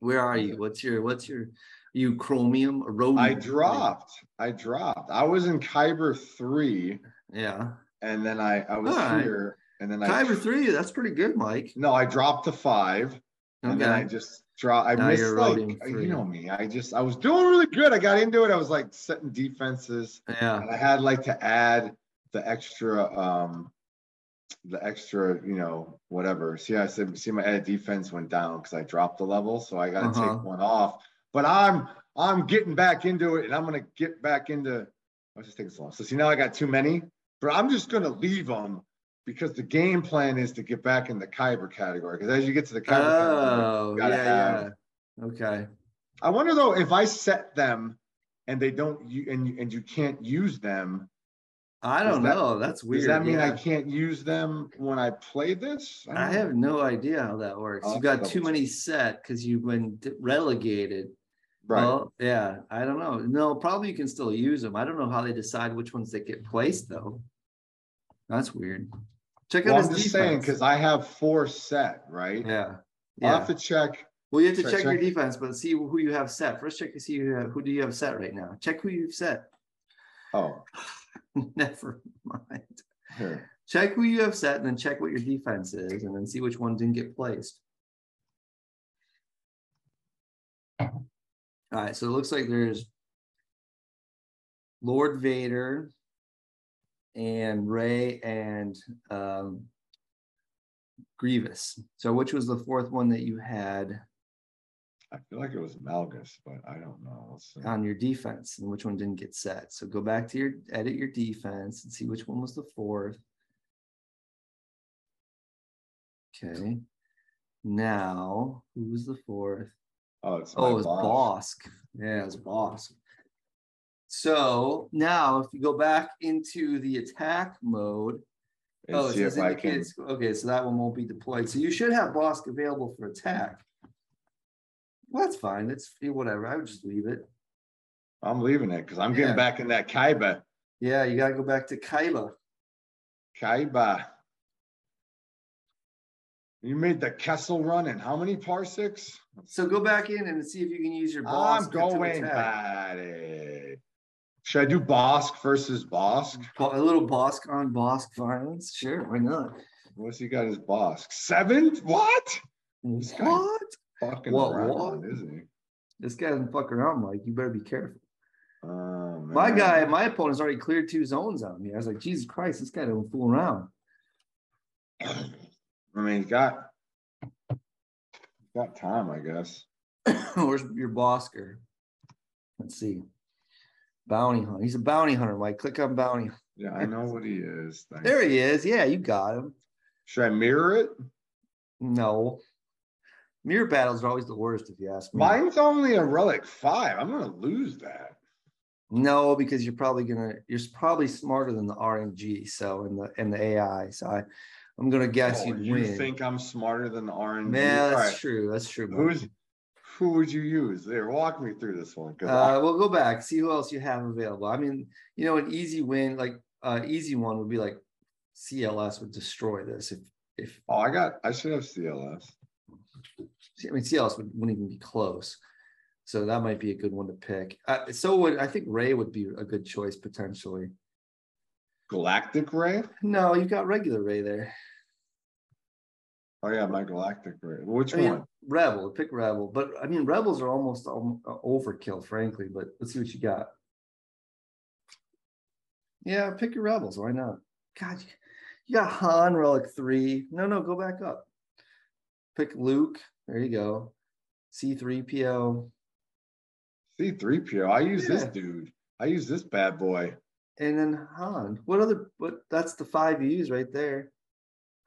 where are you? What's your what's your you chromium Aurodium? I dropped. I dropped. I was in Kyber three, Yeah. and then I I was right. here, and then I Kyber three, that's pretty good, Mike. No, I dropped to five, and then I just dropped. I Now missed like you know me. I just I was doing really good. I got into it. I was like setting defenses, Yeah. and I had like to add the extra um the extra you know whatever. See, I said see my defense went down because I dropped the level, so I got to Uh-huh. take one off. But I'm I'm getting back into it, and I'm gonna get back into. I was just taking so long. So see now I got too many, but I'm just gonna leave them because the game plan is to get back in the Kyber category. Because as you get to the Kyber oh, category, Oh, you yeah, have- yeah. Okay. I wonder though if I set them and they don't you and you, and you can't use them. I don't that- know. That's weird. Does that mean I can't use them when I play this? I don't have no idea how that works. I'll You got too many set because you've been relegated. right. Well, yeah, I don't know. No, probably you can still use them. I don't know how they decide which ones that get placed though. That's weird. Check well, out I'm his just saying defense. because I have four set, right? yeah, I'll have to check. Well, you have to check- check, your defense, but see who you have set. First, check to see who, have- who do you have set right now. Check who you've set. Oh, Never mind. here. Check who you have set, and then check what your defense is, and then see which one didn't get placed. All right, so it looks like there's Lord Vader and Rey and um, Grievous. So which was the fourth one that you had I feel like it was Malgus, but I don't know. Let's on your defense and which one didn't get set? So go back to your edit your defense and see which one was the fourth. Okay. Now, who was the fourth? Oh, it's Oh, it was. Bossk. Yeah, it was Bossk. So now, if you go back into the attack mode, And oh, it see says if I can. indicates, okay, so that one won't be deployed. So you should have Bossk available for attack. Well, that's fine. It's whatever. I would just leave it. I'm leaving it because I'm getting back in that Kaiba. Yeah, you gotta go back to Kyla. Kaiba. You made the Kessel run in how many parsecs? So go back in and see if you can use your bomb. I'm to going buddy. Should I do Bossk versus Bossk? A little Bossk on Bossk violence. Sure, why not? What's he got his Bossk? Seven? What? What? Fucking What, around, what? isn't he? This guy doesn't fuck around, Mike. You better be careful. Oh, My guy, my opponent's already cleared two zones on me. I was like, Jesus Christ, this guy don't fool around. I mean, he's got he's got time, I guess. Where's your Bosker? Let's see. Bounty hunter. He's a bounty hunter, Mike. Click on bounty. Yeah, I know what he is. There he is. Yeah, you got him. Should I mirror it? No. Mirror battles are always the worst, if you ask me. Mine's only a relic five. I'm gonna lose that. No, because you're probably gonna you're probably smarter than the RNG, so in the in the AI. So I, I'm gonna guess Oh, you'd you win. think I'm smarter than the RNG? yeah, that's right. true. That's true. Mike. Who's who would you use? There, walk me through this one. Uh, I- we'll go back, see who else you have available. I mean, you know, an easy win, like uh easy one would be like CLS would destroy this if if oh, I got. I should have CLS. I mean CLS would, wouldn't even be close. So that might be a good one to pick. Uh, so would I think Rey would be a good choice potentially. Galactic Rey. No, you got regular Rey there. Oh yeah, my galactic. Rey. Which I mean, one? Rebel. Pick Rebel, but I mean Rebels are almost um, overkill, frankly. But let's see what you got. Yeah, pick your Rebels. Why not? God, you, got Han Relic three. No, no, go back up. Pick Luke. There you go. C three PO. C3PO. I use this dude. I use this bad boy. And then Han. What other? What? That's the five you use right there.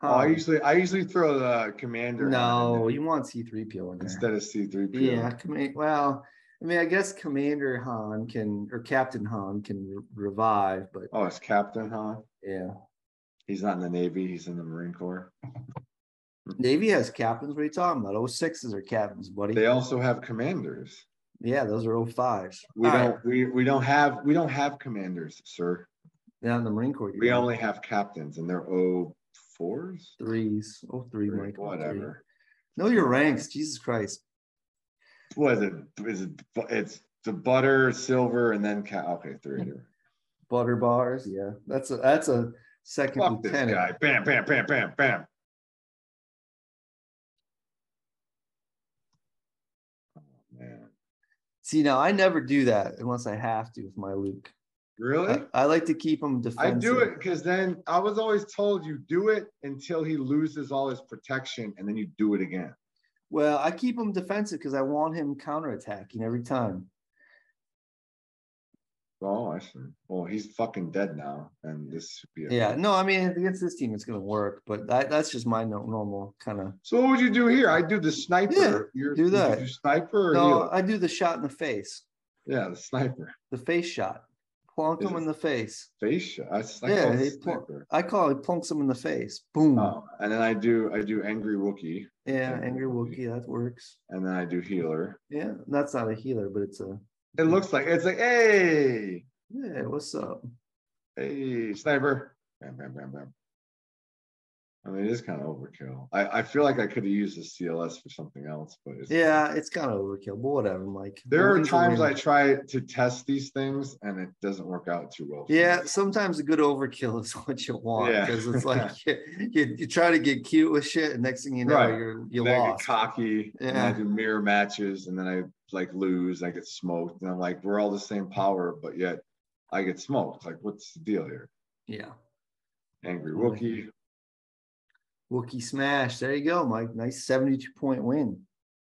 Oh, I um, usually I usually throw the commander no, you want C three PO instead of C3PO. Yeah, command. Well, I mean, I guess Commander Han can or Captain Han can re- revive, but Oh, it's Captain Han. yeah, He's not in the Navy. He's in the Marine Corps. Navy has captains. What are you talking about? 06s are captains, buddy. They also have commanders. yeah, those are 05s. We All don't. right, We we don't have we don't have commanders, sir. Yeah, in the Marine Corps, We got only have captains, and they're O fours. threes. Oh, three, Mike. oh, three. Whatever. Know your ranks, Jesus Christ. What is it? Is it? It's the butter, silver, and then okay, three. Butter bars. Yeah, that's a that's a second Fuck this lieutenant. guy! Bam, bam, bam, bam, bam. Oh man, See, now I never do that unless I have to with my Luke. Really? I, I like to keep them I do it because then I was always told you do it until he loses all his protection, and then you do it again. Well, I keep him defensive because I want him counterattacking every time. Oh, I see. Well, he's fucking dead now, and this should be. A Yeah, no, I mean against this team it's gonna work, but that, that's just my no, normal kind of. So what would you do here? I do the sniper. Yeah, You're, do would you that. do sniper or No, healer? I do the shot in the face, Yeah, the sniper. the face shot, plunk him in the face. Face shot. I, I Yeah, call plunk- I call it plunks him in the face. Boom. Oh, and then I do I do angry Wookie, yeah, okay, angry Wookiee. Wookie, that works. and then I do healer. Yeah, that's not a healer, but it's a. It looks like it's like hey, Yeah, what's up? hey, sniper. Bam, bam, bam, bam. I mean, it is kind of overkill. I, I feel like I could have used the CLS for something else, but it's, Yeah, it's kind of overkill, but whatever, Mike. There are times. I try to test these things and it doesn't work out too well. Yeah, me. sometimes a good overkill is what you want Yeah. because it's like you, you, you try to get cute with shit, and next thing you know, Right. you're you then I get lost. cocky, and I do mirror matches, and then I like lose, I get smoked, and I'm like, we're all the same power, but yet I get smoked. Like, what's the deal here? Yeah, Angry Right. Wookie. Wookie smash. There you go, Mike. Nice seventy-two point win.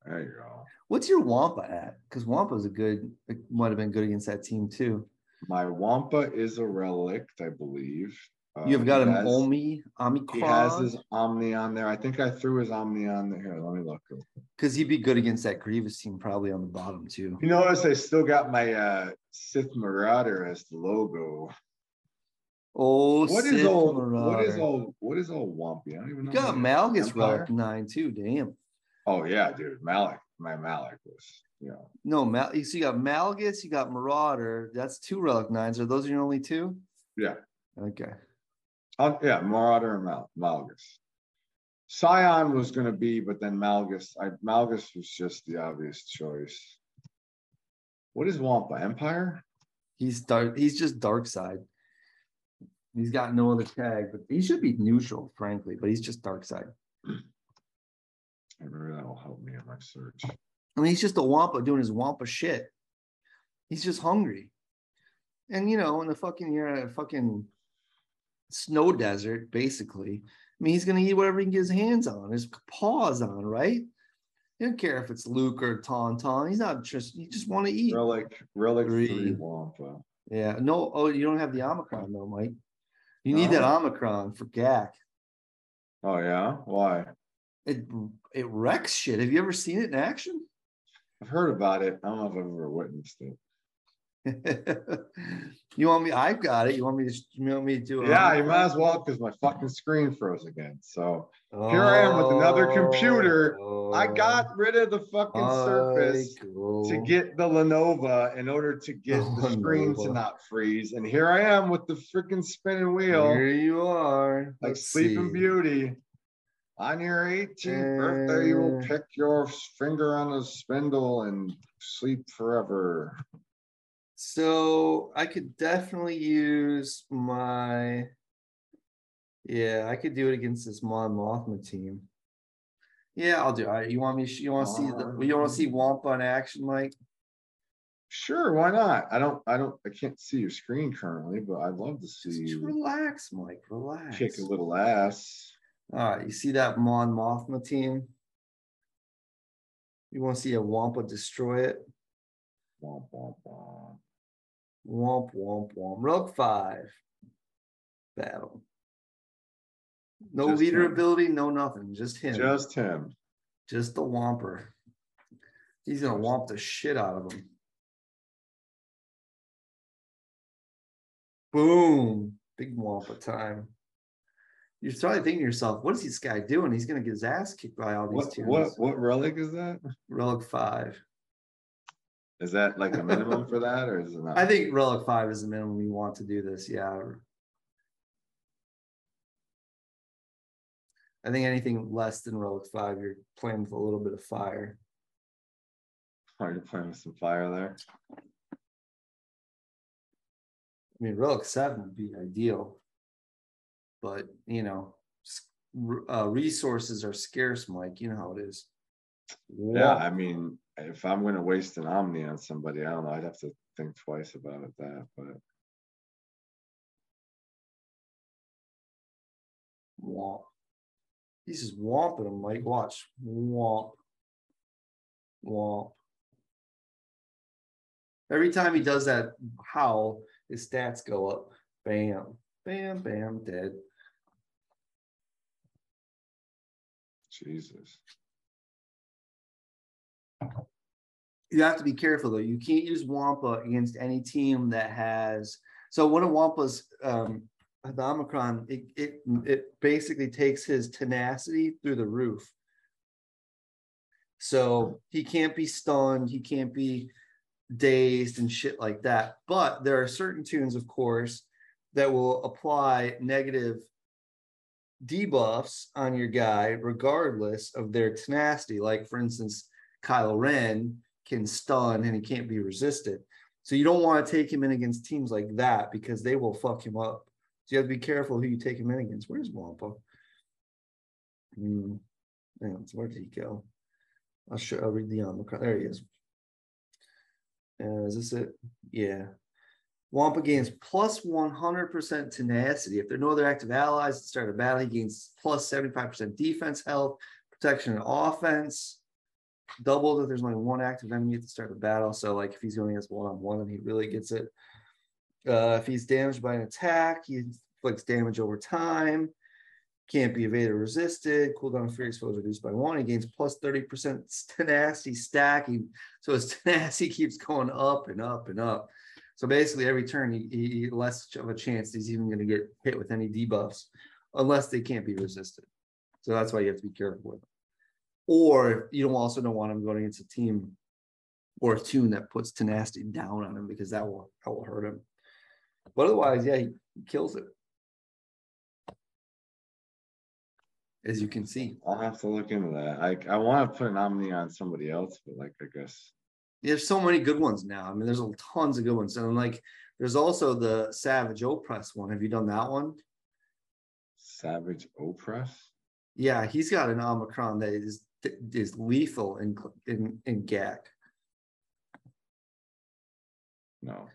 There you go. What's your Wampa at? Because Wampa's a good, it might have been good against that team too. My Wampa is a relict, I believe. Uh, You've got an has- Omi, He has his Omni on there. I think I threw his Omni on there. Here, let me look. because he'd be good against that Grievous team, probably on the bottom too. You notice I still got my uh, Sith Marauder as the logo. Oh, What is old? What is old? What is old Wampy? I don't even know. You got what it is. Malgus Empire? Relic nine too. Damn. Oh yeah, dude. Malak. My Malak was. You know. No, Mal. You see, you got Malgus, you got Marauder. That's two relic nines. Are those your only two? Yeah. Okay. Oh, yeah, Marauder and Mal- Malgus. Sion was going to be, but then Malgus. I, Malgus was just the obvious choice. What is Wampa? Empire? He's dark. He's just dark side. He's got no other tag, but he should be neutral, frankly. But he's just dark side. Maybe that will help me in my search. I mean, he's just a Wampa doing his Wampa shit. He's just hungry. And you know, in the fucking you're in a fucking snow desert, basically. I mean, he's gonna eat whatever he can get his hands on, his paws on, right? He don't care if it's Luke or Tauntaun. He's not just he just want to eat. Relic, Relic Three. three Wampa. Yeah. No, oh, you don't have the Omicron though, Mike. You need that Omicron for GAC. Oh yeah, why? It it wrecks shit. Have you ever seen it in action? I've heard about it. I don't know if I've ever witnessed it. you want me? I've got it. You want me to? You want me to? Yeah, you might as well because my fucking screen froze again. So Here I am with another computer. I got rid of the fucking surface to get the Lenovo in order to get the screen to not freeze. And here I am with the freaking spinning wheel, Here you are. like Let's Sleeping see. Beauty. On your 18th birthday, you will Uh, pick your finger on the spindle and sleep forever. So I could definitely use my. Yeah, I could do it against this Mon Mothma team. Yeah, I'll do. Right. You want me? You want to see the? You want to see Wampa in action, Mike? Sure, why not? I don't, I don't, I can't see your screen currently, but I'd love to see Just relax, Mike. Relax. kick a little ass. All right. You see that Mon Mothma team? You want to see a Wampa destroy it? Womp, womp, womp. Womp womp womp. Rogue five. Battle. No Just leader him. ability, no nothing. Just him. Just, him. Just the Womper. He's gonna womp the shit out of him. Boom. Big Wampa time. You're probably thinking to yourself, what is this guy doing? He's gonna get his ass kicked by all these What, toons. what, what relic is that? Relic five. Is that like a minimum for that or is it not? I think Relic five is the minimum you want to do this. Yeah. I think anything less than Relic five, you're playing with a little bit of fire. Hard to play with some fire there. I mean, Relic seven would be ideal, but you know, uh, resources are scarce, Mike. You know how it is. Yeah, I mean, if I'm gonna waste an Omni on somebody, I don't know, I'd have to think twice about it that, but Womp. He's just womping him, Mike. Watch. Womp. Womp. Every time he does that howl, his stats go up. Bam. Bam, bam, dead. Jesus. You have to be careful though. You can't use Wampa against any team that has. So one of Wampa's um, the Omicron, it, it it basically takes his tenacity through the roof. So he can't be stunned. He can't be dazed and shit like that. But there are certain toons, of course, that will apply negative debuffs on your guy, regardless of their tenacity. Like, for instance, Kylo Ren can stun and he can't be resisted. So you don't want to take him in against teams like that because they will fuck him up. So you have to be careful who you take him in against. Where's Wampa? Hmm. Man, where did he go? I'll show. I'll read the Omicron. There he is. Uh, is this it? Yeah. Wampa gains plus 100% tenacity. If there are no other active allies the start of battle, he gains plus 75% defense, health, protection, and offense. Doubled if there's only one active enemy at the start of the battle. So, like if he's going against one on one, then he really gets it. Uh, if he's damaged by an attack, he inflicts damage over time. Can't be evaded or resisted. Cooldown free exposure reduced by one. He gains plus 30% tenacity stack. stacking. So his tenacity keeps going up and up and up. So basically, every turn, he, he less of a chance he's even going to get hit with any debuffs, unless they can't be resisted. So that's why you have to be careful with. Him. Or you don't also don't want him going against a team or a toon that puts tenacity down on him because that will that will hurt him. But otherwise, yeah, he kills it. As you can see, I'll have to look into that. I, I want to put an Omni on somebody else, but like, I guess, there's so many good ones now. I mean, there's tons of good ones, and like, there's also the Savage Opress one. Have you done that one? Savage Opress? Yeah, he's got an Omicron that is is lethal in in in GAC. No.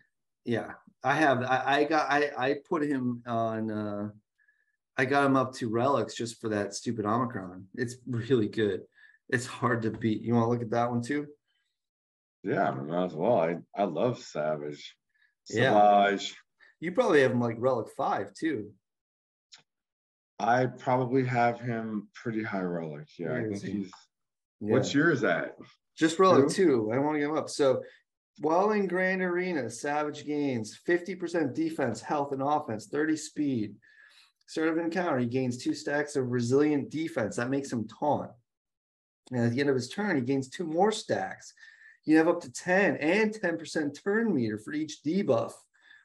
Yeah, I have. I, I got. I I put him on. uh I got him up to relics just for that stupid Omicron. It's really good. It's hard to beat. You want to look at that one too? Yeah, I might as well. I, I love Savage. Yeah. Savage. You probably have him like relic five too. I probably have him pretty high relic. Yeah, I think he's. Yeah. What's yours at? Just relic Two? two. I don't want to give him up. So while in Grand Arena, Savage gains 50% defense, health, and offense, 30 speed. Start of encounter, he gains two stacks of resilient defense. That makes him taunt. And at the end of his turn, he gains two more stacks. You have up to 10 and 10% turn meter for each debuff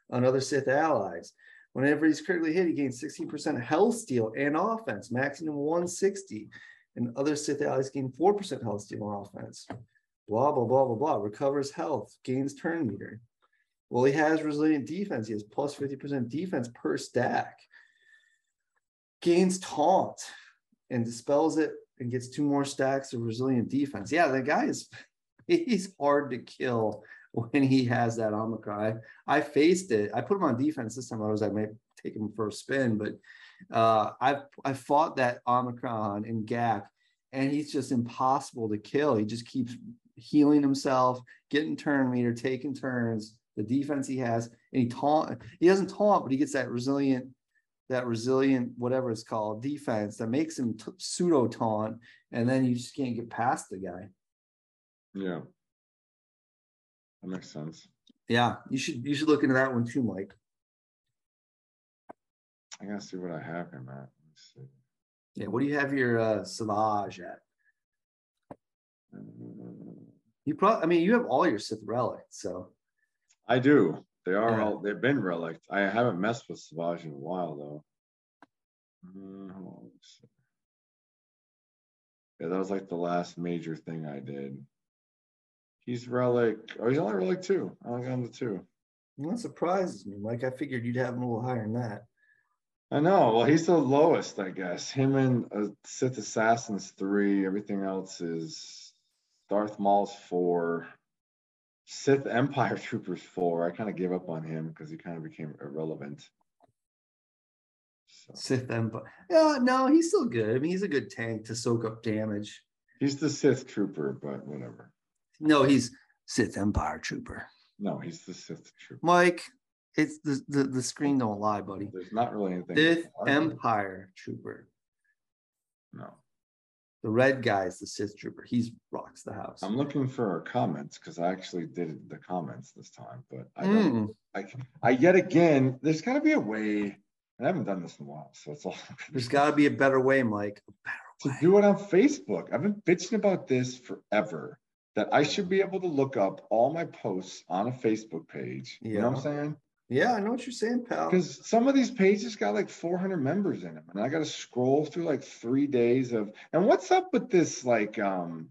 on other Sith allies. Whenever he's critically hit, he gains 16% health steal and offense, maximum 160. And other Sith allies gain 4% health steal and offense. Blah, blah, blah, blah, blah. Recovers health, gains turn meter. Well, he has resilient defense. He has plus 50% defense per stack. Gains taunt and dispels it and gets two more stacks of resilient defense. Yeah, the guy is he's hard to kill when he has that Omicron. I, I faced it. I put him on defense this time. I was like, I may take him for a spin, but uh, I've I fought that Omicron in GAC, and he's just impossible to kill. He just keeps healing himself, getting turn meter, taking turns. The defense he has, and he taunt. He doesn't taunt, but he gets that resilient, that resilient whatever it's called defense that makes him t- pseudo taunt, and then you just can't get past the guy. Yeah. That makes sense. Yeah, you should you should look into that one too, Mike. I gotta see what I have him at. Let's see. Yeah, what do you have your uh, Savage at? Uh, You probably, I mean, you have all your Sith relics, so I do. They are Yeah. all they've been relic. I haven't messed with Savage in a while though. Uh, hold on, let's see. Yeah, that was like the last major thing I did. He's relic. Oh, he's only relic two. I only got him to two. that surprises me. Mike, I figured you'd have him a little higher than that. I know. Well, he's the lowest, I guess. Him and uh, Sith Assassins three. Everything else is Darth Maul's four. Sith Empire Troopers four. I kind of gave up on him because he kind of became irrelevant. So, Sith Empire. Yeah, no, he's still good. I mean, he's a good tank to soak up damage. he's the Sith Trooper, but whatever. No, he's Sith Empire Trooper. No, he's the Sith Trooper. Mike, it's the the, the screen don't lie, buddy. There's not really anything. Sith. Empire Trooper. No, The red guy is the Sith Trooper. He's rocks the house. I'm looking for our comments because I actually did the comments this time, but I don't. Mm, I, I yet again, there's got to be a way. I haven't done this in a while, so it's all. there's got to be a better way, Mike. A better to do it on Facebook. I've been bitching about this forever. That I should be able to look up all my posts on a Facebook page. You know what I'm saying? Yeah, I know what you're saying, pal. Because some of these pages got like 400 members in them, and I got to scroll through like three days of. And what's up with this like um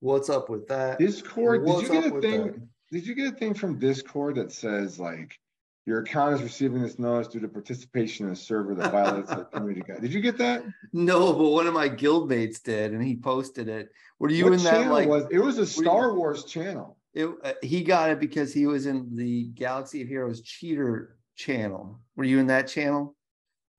What's up with that? Discord? Did you get a thing? that? Did you get a thing from Discord that says like your account is receiving this notice due to participation in a server that violates the community guide? Did you get that? No, but one of my guildmates did, and he posted it. Were you what in that? channel Like, was it was a you- Star Wars channel. it, uh, he got it because he was in the Galaxy of Heroes cheater channel. Were you in that channel?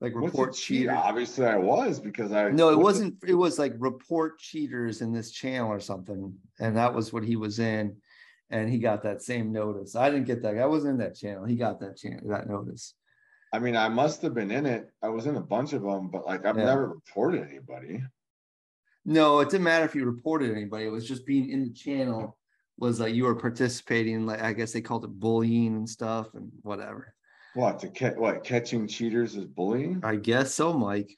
Like report cheater. Obviously, I was because I. No, it wasn't. It was like report cheaters in this channel or something, and that was what he was in, and he got that same notice. I didn't get that. I wasn't in that channel. He got that channel, that notice. I mean, I must have been in it. I was in a bunch of them, but like I've Yeah. never reported anybody. No, it didn't matter if you reported anybody. It was just being in the channel was like you were participating. Like I guess they called it bullying and stuff and whatever. What to catch? What catching cheaters is bullying? I guess so, Mike.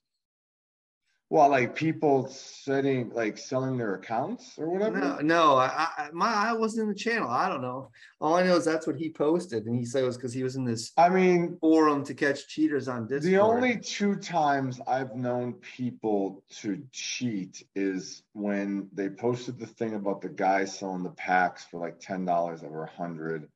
Well, like people setting, like selling their accounts or whatever. No, no, I, I my I wasn't in the channel. I don't know. All I know is that's what he posted, and he said it was because he was in this I mean, forum to catch cheaters on Discord. the only two times I've known people to cheat is when they posted the thing about the guy selling the packs for like ten dollars over a hundred,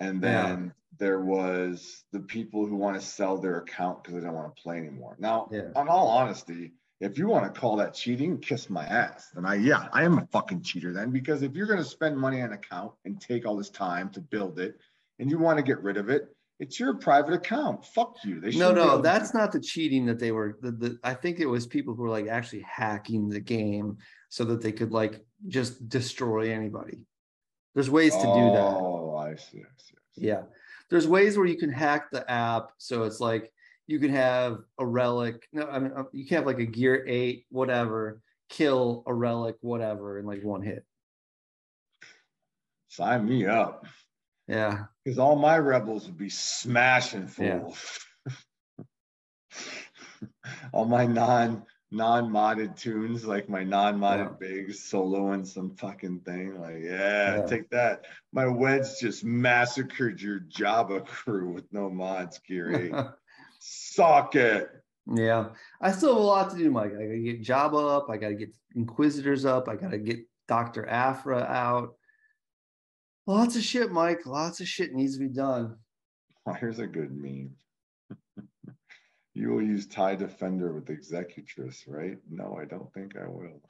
and Yeah. then there was the people who want to sell their account because they don't want to play anymore. Now, Yeah. in all honesty, if you want to call that cheating, kiss my ass. Then I, yeah, I am a fucking cheater then because if you're going to spend money on an account and take all this time to build it, and you want to get rid of it, it's your private account. Fuck you. They no, shouldn't be able no, that's not the cheating that they were. The, the I think it was people who were like actually hacking the game so that they could like just destroy anybody. There's ways to do that. Oh, I see. I see. I see. Yeah. There's ways where you can hack the app. So it's like you can have a relic. No, I mean, uh, you can have like a gear eight, whatever, kill a relic, whatever, in like one hit. Sign me up. Yeah. Because all my rebels would be smashing Yeah. all my non non modded toons, like my non modded Biggs, soloing some fucking thing. Like, yeah, Yeah. take that. My weds just massacred your Jabba crew with no mods, Geary. Suck it. yeah. I still have a lot to do, Mike. I gotta get Jabba up. I gotta get Inquisitors up. I gotta get Dr. Aphra out. Lots of shit, Mike. Lots of shit needs to be done. Here's a good meme. You will use tie defender with Executrix, right? No, I don't think I will.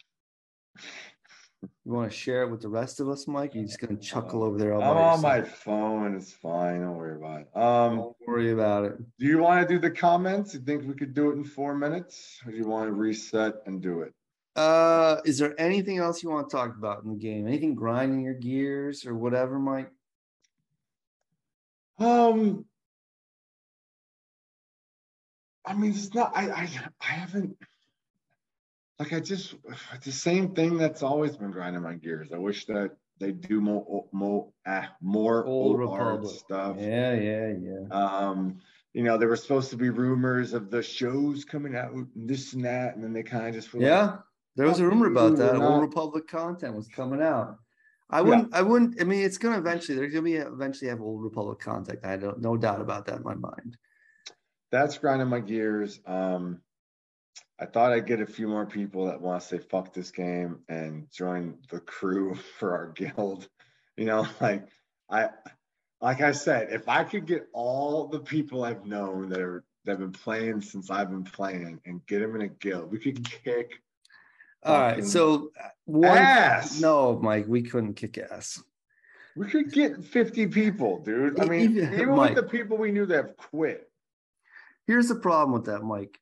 You want to share it with the rest of us, Mike? You're just gonna chuckle over there I'm on my phone. It's fine. Don't worry about it. Um, Don't worry about it. do you want to do the comments? You think we could do it in four minutes? Or do you want to reset and do it? Uh, is there anything else you want to talk about in the game? Anything grinding your gears or whatever, Mike? Um, I mean, it's not. I I I haven't. Like I just the same thing that's always been grinding my gears. I wish that they do more more ah, more Old old art Republic. stuff. Yeah, yeah, yeah. Um, you know, there were supposed to be rumors of the shows coming out and this and that, and then they kind of just were like, Yeah, there was a rumor about that. Old Republic content was coming out. I wouldn't. I wouldn't. I mean, it's gonna eventually. There's gonna be eventually have Old Republic content. I don't. No doubt about that in my mind. that's grinding my gears. Um, I thought I'd get a few more people that want to say fuck this game and join the crew for our guild. You know, like I like I said, if I could get all the people I've known that are that have been playing since I've been playing and get them in a guild, we could kick All right. So uh, one. ass. No, Mike, we couldn't kick ass. We could get 50 people, dude. I mean, even- even Mike. with the people we knew that have quit. Here's the problem with that, Mike.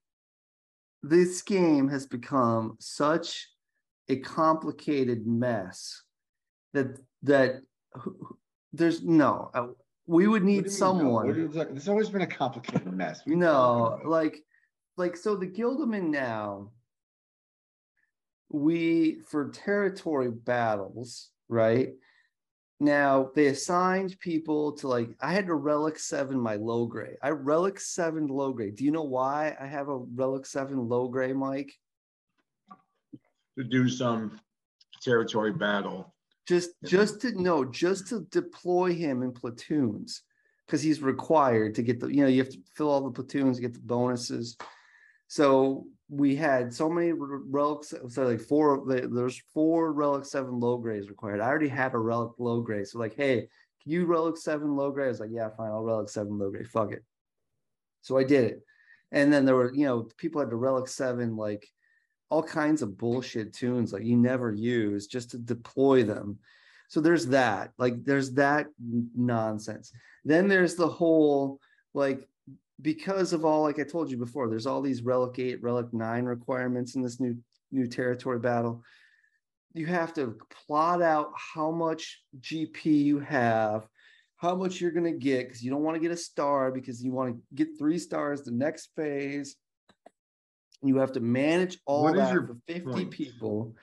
This game has become such a complicated mess that that there's no. uh, We would need mean, no? someone. It's always been a complicated mess. Are No, like, like so the Gildaman now. We for territory battles, right? Now they assigned people to like I had a relic seven my Logray. I relic seven Logray. Do you know why I have a relic seven Logray, Mike? to do some territory battle. Just just to no, just to deploy him in platoons because he's required to get the you know you have to fill all the platoons to get the bonuses. So we had so many relics, uh, so like four. There's four relic seven Lograys required. I already had a relic Logray, so like, hey, can you relic seven Logray? I was like, yeah, fine, I'll relic seven Logray. Fuck it. So I did it, and then there were you know people had to relic seven like all kinds of bullshit toons like you never use just to deploy them. So there's that, like there's that nonsense. Then there's the whole like because of all like I told you before, there's all these relic eight, relic nine requirements in this new new territory battle. You have to plot out how much GP you have, how much you're gonna get, because you don't want to get a star because you want to get three stars the next phase. You have to manage all What that your for 50 point? people.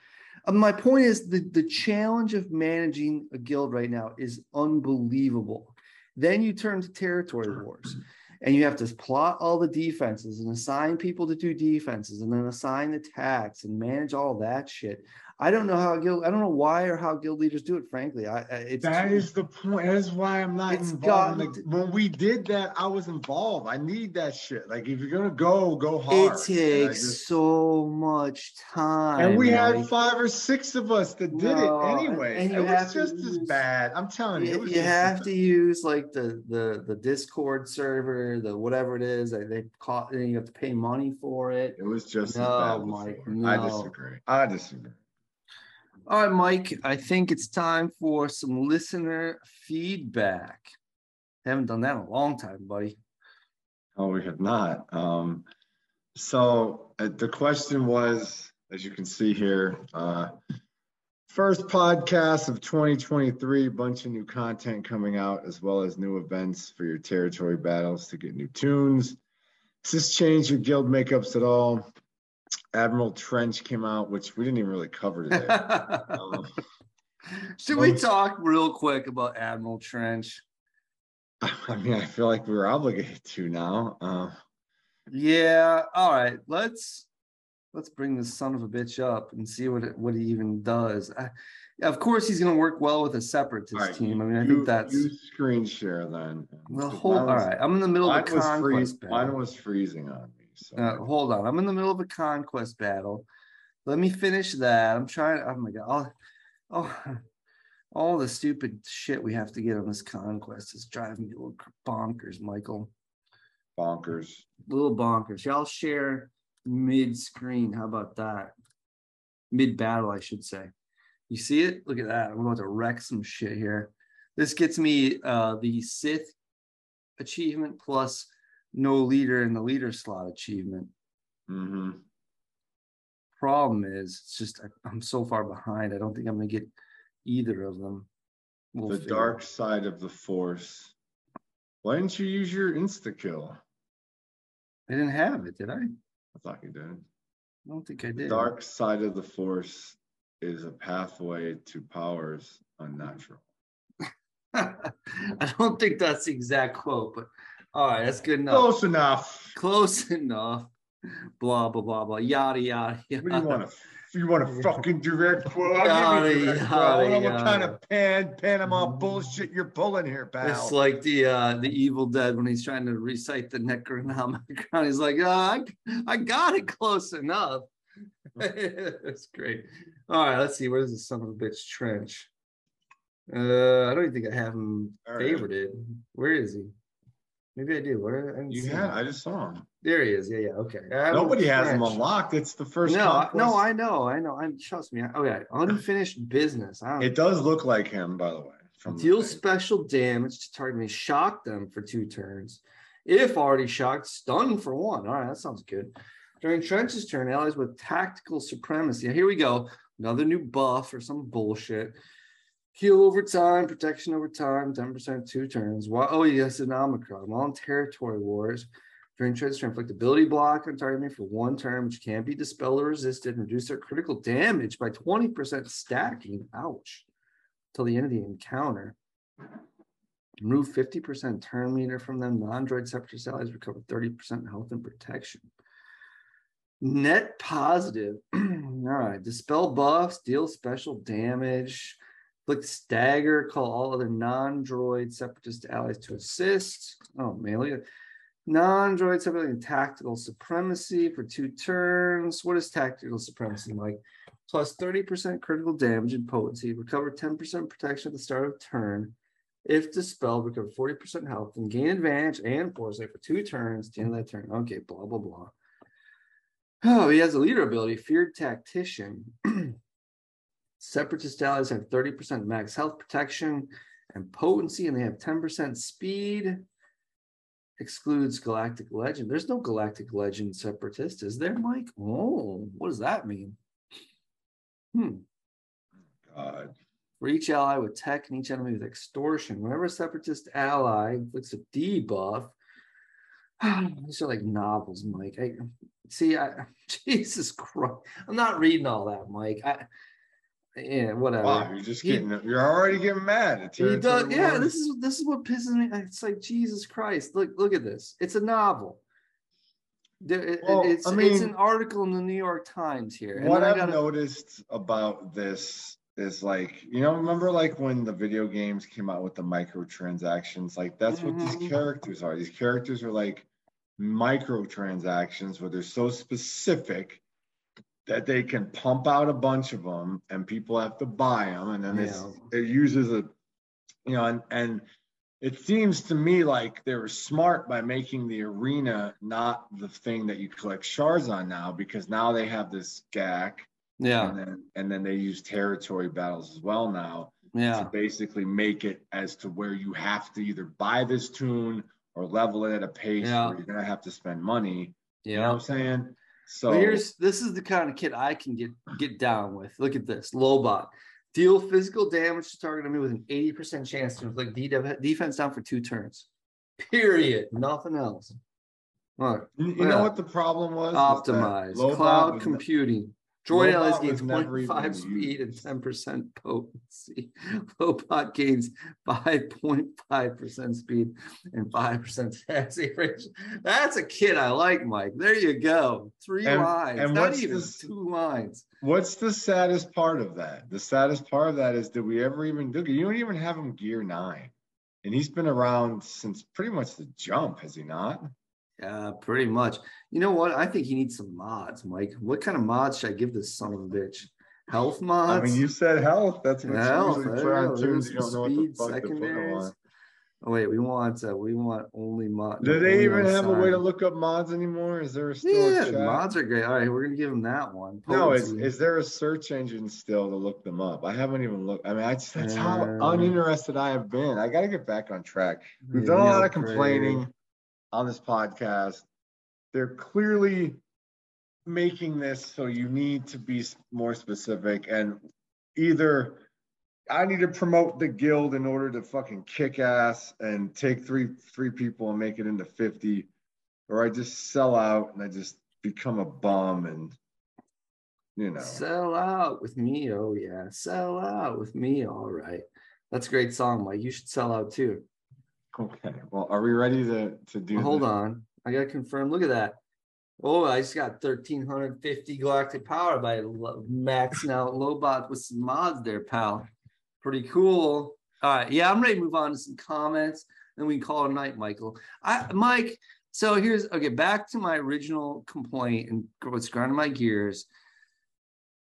Uh, my point is the, the challenge of managing a guild right now is unbelievable. Then you turn to territory wars and you have to plot all the defenses and assign people to do defenses and then assign attacks and manage all that shit. I don't know how guild, I don't know why or how guild leaders do it, frankly. I, it's That too- is the point. That is why I'm not It's involved. gotten the- when we did that, I was involved. I need that shit. Like if you're gonna go, go hard. it takes just- so much time. and we had five or six of us that did No, it anyway. and you it was just as bad. I'm telling you, it you, you have to use like the the the discord server the whatever it is that they caught and you have to pay money for it It was just No, as bad. Mike, before. I disagree. I disagree. All right mike i think it's time for some listener feedback haven't done that in a long time buddy Oh, we have not. Um, so uh, the question was, as you can see here, uh, first podcast of 2023, bunch of new content coming out, as well as new events for your territory battles to get new toons. Does this change your guild makeups at all? Admiral Trench came out, which we didn't even really cover today. Um, should we most- talk real quick about admiral trench I mean, I feel like we're obligated to now. Uh, yeah all right let's let's bring this son of a bitch up and see what it, what he even does I, of course he's going to work well with a separatist all right, team i mean i you- think that's you screen share then. the whole was- right i'm in the middle of a conquest free- mine was freezing on Uh, hold on i'm in the middle of a conquest battle let me finish that i'm trying oh my god all, oh, all the stupid shit we have to get on this conquest is driving me a little bonkers michael Bonkers. little bonkers. Y'all share mid screen. How about that? Mid battle, I should say. You see it? Look at that. I'm about to wreck some shit here. This gets me uh, the Sith achievement plus no leader in the leader slot achievement. hmm Problem is, it's just I- I'm so far behind. I don't think I'm gonna get either of them. We'll the figure- dark side of the force. Why didn't you use your insta kill? I didn't have it, did I? I thought you did. I don't think I did. The did. dark side of the force is a pathway to powers unnatural. I don't think that's the exact quote, but all right, that's good enough. Close enough. Close enough. Blah blah blah blah. Yada yada. yada. What do you want to? You want a fucking direct quote? I'll give you Yada, direct quote. I don't know yada, what kind of pan Panama bullshit you're pulling here, pal. It's like the uh the Evil Dead when he's trying to recite the Necronomicon. He's like, ah, I, I got it close enough. That's great. All right, let's see. Where's the son of a bitch trench? Uh, I don't even think I have him All right. favorited. Where is he? Maybe I do. Where? I you had. him. I just saw him. There he is. Yeah, yeah. Okay. Nobody has him unlocked. It's the first. No, I- no. I know, I know. I'm trust me. Oh, I- Okay, unfinished business. I don't It does look like him, by the way. The deal thing. special damage to target me, shock them for two turns. If already shocked, stun for one. All right, that sounds good. During Trench's turn, allies with tactical supremacy. Here we go. Another new buff or some bullshit. Heal over time, protection over time, 10% two turns. While, oh, yes, an Omicron. While in territory wars, during Trench's turn, inflict ability block on target for one turn, which can't be dispelled or resisted, and reduce their critical damage by 20% stacking. Ouch. Till the end of the encounter. Remove 50% turn meter from them. Non-droid separatist allies recover 30% health and protection. Net positive. All right. Dispel buffs, deal special damage. Click stagger, call all other non-droid separatist allies to assist. Oh at non-droid separatist tactical supremacy for two turns. What is tactical supremacy like? Plus 30% critical damage and potency. Recover 10% protection at the start of turn. If dispelled, recover 40% health and gain advantage and foresight for two turns. at The end of that turn. Okay, blah blah blah. Oh, he has a leader ability, feared tactician. Separatist allies have 30% max health protection and potency, and they have 10% speed. Excludes Galactic Legend. There's no Galactic Legend separatist, is there, Mike? Oh, what does that mean? Hmm. God. For each ally with tech and each enemy with extortion, whenever a separatist ally inflicts a debuff, these are like novels, Mike. I see. I Jesus Christ, I'm not reading all that, Mike. I yeah, whatever. Wow, you're just He- getting. You're already getting mad. At He does, yeah, this is this is what pisses me. It's like Jesus Christ. Look, look at this. It's a novel. It- Well, it's I it's an article in the New York Times here. and what I've gotta- noticed about this is like, you know, remember like when the video games came out with the microtransactions? Like that's what Mhm. these characters are. These characters are like microtransactions where they're so specific that they can pump out a bunch of them and people have to buy them and then Yeah. it uses a you know and and it seems to me like they were smart by making the arena not the thing that you collect shards on now because now they have this GAC yeah, and then and then they use territory battles as well now yeah. to basically make it as to where you have to either buy this toon or level it at a pace Yeah. where you're gonna have to spend money. You know Yeah. what I'm saying? So Well, here's this is the kind of kid I can get get down with. Look at this, Lobot. Deal physical damage to target enemy with an 80% chance to inflict de- defense down for two turns. Period. Nothing else. Look, you, know what the problem was? optimized. Cloud computing. Droid was gains never 0.5 speed and 10% potency. Lobot gains 5.5% speed and 5% taxi range. That's a kid I like, Mike. There you go. Three And- lines. and Not even this- two lines. What's the saddest part of that? The saddest part of that is did we ever even do you don't even have him gear nine. And he's been around since pretty much the jump, has he not? Yeah, pretty much. You know what? I think he needs some mods, Mike. What kind of mods should I give this son of a bitch? Health mods. I mean, you said health. That's what Health, usually put on toons. You don't know what the speed fuck to put them secondaries. on. Oh wait, we want uh, we want only mods. Do they even have a way to look? up mods anymore? Is there a still Yeah, a chat? mods are great. All right, we're gonna give them that one. No, is, is there a search engine still to look them up? I haven't even looked. I mean, I just, that's how Uh, uninterested I have been. I got to get back on track. We've Yeah, done a lot of great. On this podcast. They're clearly making this so you need to be more specific and either I need to promote the guild in order to fucking kick ass and take three three people and make it into 50 or I just sell out and I just become a bum and you know Sell out with me. Oh yeah, sell out with me. All right, that's a great song, like You should sell out too. Okay well are we ready to to do Hold the- on, I gotta confirm. Look at that. Oh, I just got 1350 galactic power by maxing out Lobot with some mods there, pal. Pretty cool. All right, yeah, I'm ready to move on to some comments, and we can call it a night, Michael. I, Mike. So here's okay. Back to my original complaint and what's grinding my gears.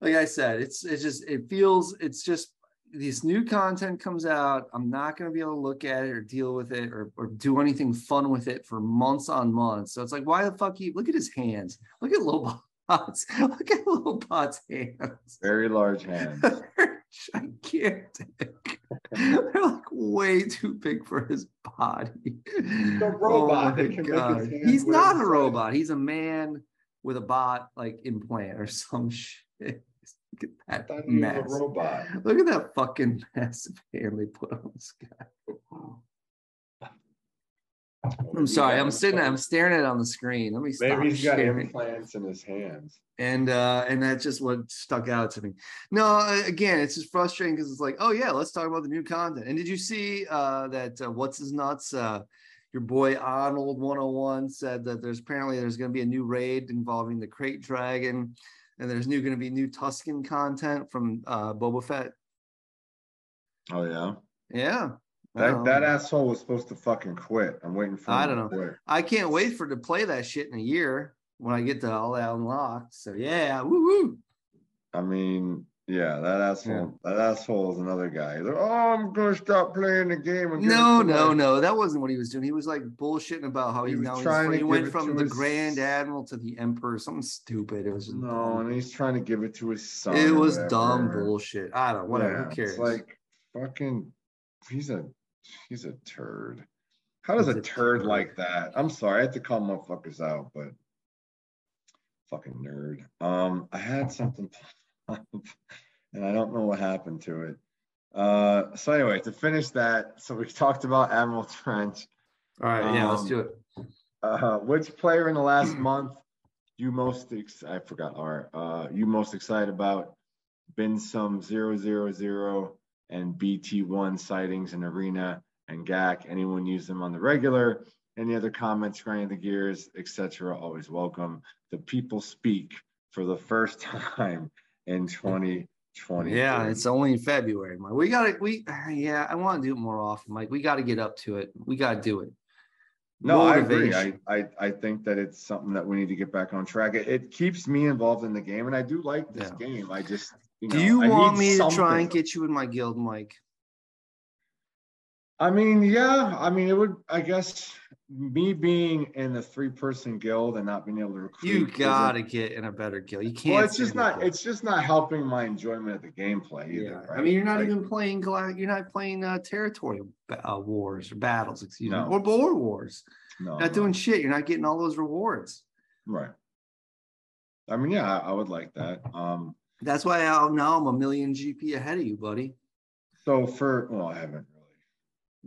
Like I said, it's it's just it feels it's just this new content comes out, I'm not going to be able to look at it or deal with it or, or do anything fun with it for months on months. So it's like, why the fuck you look at his hands? Look at Lobot's. Look at Lobot's hands. very large hands They're gigantic. They're like way too big for his body. a oh robot Oh my can make his God. He's not a robot. He's a man with a bot like implant or some shit. Look at that mess. robot Look at that fucking massive hand they put on this guy. I'm sorry, I'm sitting, I'm staring at it on the screen. Let me stop maybe he's got sharing. implants in his hands And uh, and that's just what stuck out to me. No, uh, again, it's just frustrating because it's like, oh yeah, let's talk about the new content. And did you see uh, that uh, what's his nuts? Uh, your boy Ahnald 101 said that there's apparently there's going to be a new raid involving the Krayt Dragon, and there's new going to be new Tusken content from uh, Boba Fett. oh yeah Yeah, that don't that asshole was supposed to fucking quit i'm waiting for I don't know. quit. I can't wait for to play that shit in a year when I get to all that unlocked. So yeah, woo woo. I mean, yeah, that asshole. That asshole is another guy. He's like, oh, I'm gonna stop playing the game. And No, no, my-" no. That wasn't what he was doing. He was like bullshitting about how He he, was now trying he went from the his- Grand Admiral to the Emperor. Something stupid. It was just No, and he's trying to give it to his son. it was dumb bullshit. I don't. Whatever. Yeah, Who cares? It's like fucking. He's a he's a turd. How does He's a turd turd. like that? I'm sorry, I had to call motherfuckers out, but fucking nerd. Um, I had something, and I don't know what happened to it. Uh, so anyway, to finish that, so we talked about Admiral Trench. all right. Yeah. let's um, do it. Uh, which player in the last month you most ex- I forgot Art. Uh, you most excited about? Been some zero zero zero and BT one sightings in arena and GAC. Anyone use them on the regular? Any other comments, grinding the gears, etc. Always welcome. The people speak for the first time in 2020. Yeah, it's only in February, Mike. We gotta. We yeah. I want to do it more often, Mike. We got to get up to it. We got to do it. No, I agree. I, I I think that it's something that we need to get back on track. It, it keeps me involved in the game, and I do like this Yeah. game. I just you Do you I want me to try and get you in my guild, Mike? I mean, yeah. I mean, it would. I guess me being in a three-person guild and not being able to recruit. You gotta get in a better guild. You can't. Well, it's just not. guild. It's just not helping my enjoyment of the gameplay either. Yeah, Right? I mean, you're not Like, even playing. You're not playing uh, territorial uh, wars or battles, excuse No. me, or board wars. no, Not no. doing shit. You're not getting all those rewards. right. I mean, yeah, I, I would like that. Um, That's why I, now I'm a million GP ahead of you, buddy. so for well, I haven't.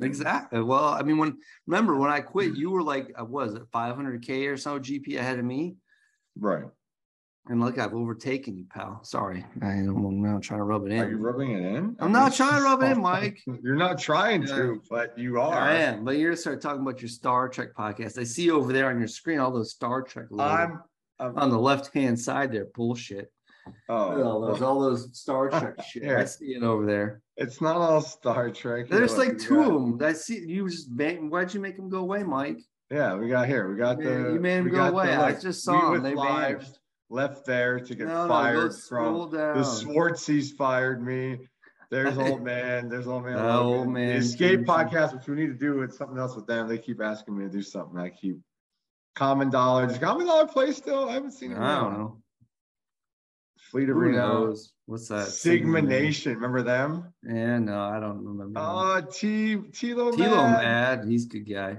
Exactly. Well, I mean, when remember when I quit, you were like, uh, was it 500k or so GP ahead of me, Right. and look, I've overtaken you, pal. Sorry, I, I'm not trying to rub it in. Are you rubbing it in? I'm not trying to rub it in, Mike. You're not trying to, but you are. I am, but you're gonna start talking about your Star Trek podcast. I see over there on your screen all those Star Trek. I'm. I'm on the left hand side there. Bullshit. oh, all those, all those Star Trek shit. I see it over there. It's not all Star Trek. There's like two got- of them. I see you just made, why'd you make them go away, Mike? Yeah, we got here. We got the. you made 'em we go got the, away. I just saw them. They vanished. Left there to get No, no, fired scroll from the Swartzies fired me. There's old man. There's old man. Oh, Logan. old man The Escape Jason. podcast, which we need to do with something else with them. They keep asking me to do something. I keep Common Dollar. Does Common Dollar play still? I haven't seen it. I don't know. Fleet of Who Reno. knows? What's that? Sigma Nation. Remember them? Yeah, no, I don't remember. Oh, T Tilo Tilo Mad. Mad, he's a good guy.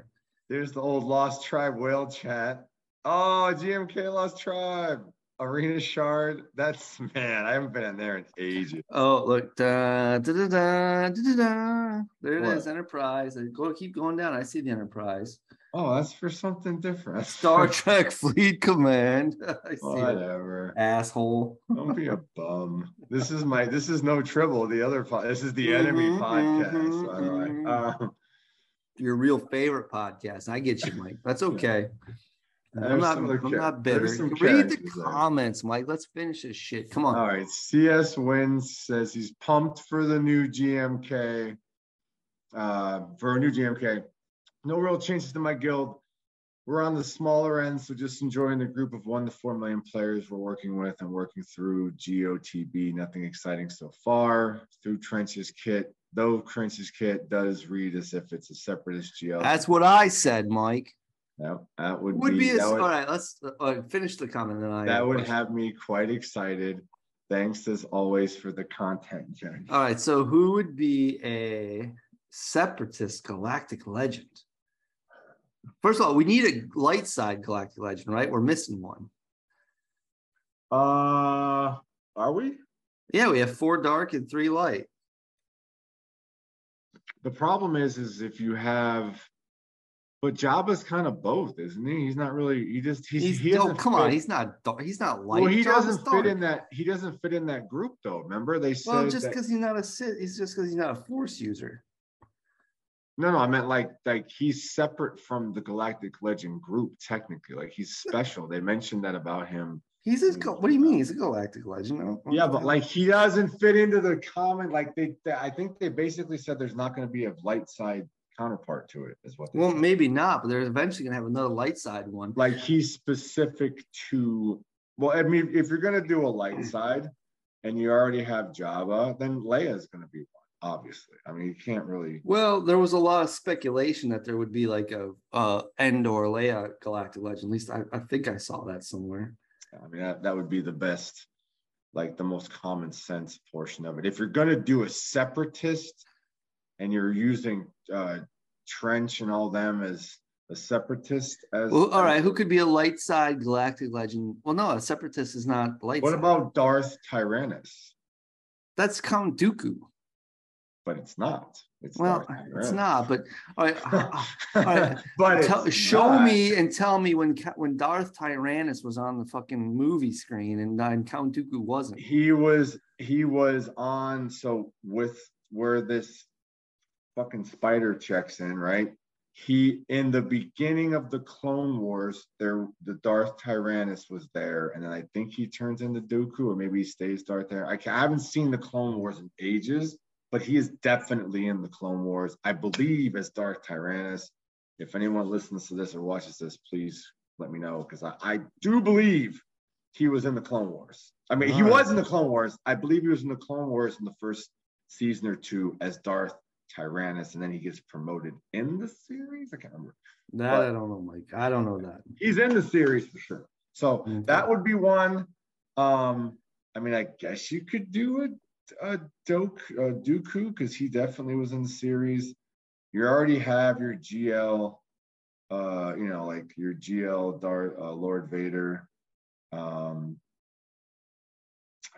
There's the old Lost Tribe whale chat. Oh, GMK Lost Tribe. Arena Shard. That's man, I haven't been in there in ages. Oh, look, da, da, da, da, da, da, there it is, What? Enterprise. I go keep going down. I see the Enterprise. Oh, that's for something different. Star Trek Fleet Command. I see. Whatever. Asshole. Don't be a bum. This is my. This is no tribble. The other. Po- this is the enemy Mhm, podcast. mhm, by the way. mhm. Um, Your real favorite podcast. I get you, Mike. That's okay. I'm not, I'm char- not bitter. Read the characters there. comments, Mike. Let's finish this shit. Come on. all right. CS wins says he's pumped for the new GMK. Uh, for a new GMK. No real changes to my guild. We're on the smaller end, so just enjoying the group of one to four million players we're working with and working through GOTB. Nothing exciting so far. Through Trench's kit, though Trench's kit does read as if it's a separatist GL. That's what I said, Mike. that, that would, Would be a, that would, right. Let's uh, finish the comment. Then I that would have me quite excited. Thanks as always for the content, Jen. All right. So who would be a separatist galactic legend? First of all, we need a light side galactic legend, right? We're missing one. Uh, are we? Yeah, we have four dark and three light. The problem is, is if you have, but Jabba's kind of both, isn't he? He's not really. He just he's, He's he oh, come on, he's not dark. He's not light. well, he Jabba's doesn't dark. fit in that. He doesn't fit in that group, though. Remember they said Well, just because he's not a Sith, he's just because he's not a Force user. No, no. I meant like like he's separate from the Galactic Legend group. Technically, like he's special. They mentioned that about him. He's a. gal- What do you mean? He's a galactic legend. I don't- I don't Yeah, but like he doesn't fit into the common. Like they, they I think they basically said there's not going to be a light side counterpart to it. Is what. They Well, said. maybe not, but they're eventually gonna have another light side one. like he's specific to well i mean if you're going to do a light side and you already have jabba then leia's going to be one obviously i mean you can't really Well, there was a lot of speculation that there would be like a uh Endor Leia galactic legend. At least I, I think I saw that somewhere. i mean that, that would be the best like the most common sense portion of it if you're going to do a separatist and you're using uh trench and all them as a separatist as Well, all as- who could be a light side galactic legend? Well, no, a separatist is not light. what side. about darth tyrannus that's Count Dooku? But it's not it's Well, Darth it's not. But all right, all right, but tell, show not. me and tell me when when Darth Tyrannus was on the fucking movie screen and, uh, and Count Dooku wasn't. he was he was on so with where this fucking spider checks in right he in the beginning of the clone wars there the darth tyrannus was there and then i think he turns into dooku or maybe he stays darth there i, I haven't seen the clone wars in ages but he is definitely in the clone wars i believe as darth tyrannus if anyone listens to this or watches this please let me know because I, I do believe he was in the Clone Wars. I mean, he right. was in the Clone Wars. I believe he was in the Clone Wars in the first season or two as Darth Tyrannus, and then he gets promoted in the series. I can't remember. That But- I don't know, Mike. I don't know that. He's in the series for sure. So Okay. that would be one. Um, I mean, I guess you could do a, a Doke uh, Dooku because he definitely was in the series. You already have your GL, uh, you know, like your GL Darth uh, Lord Vader. Um,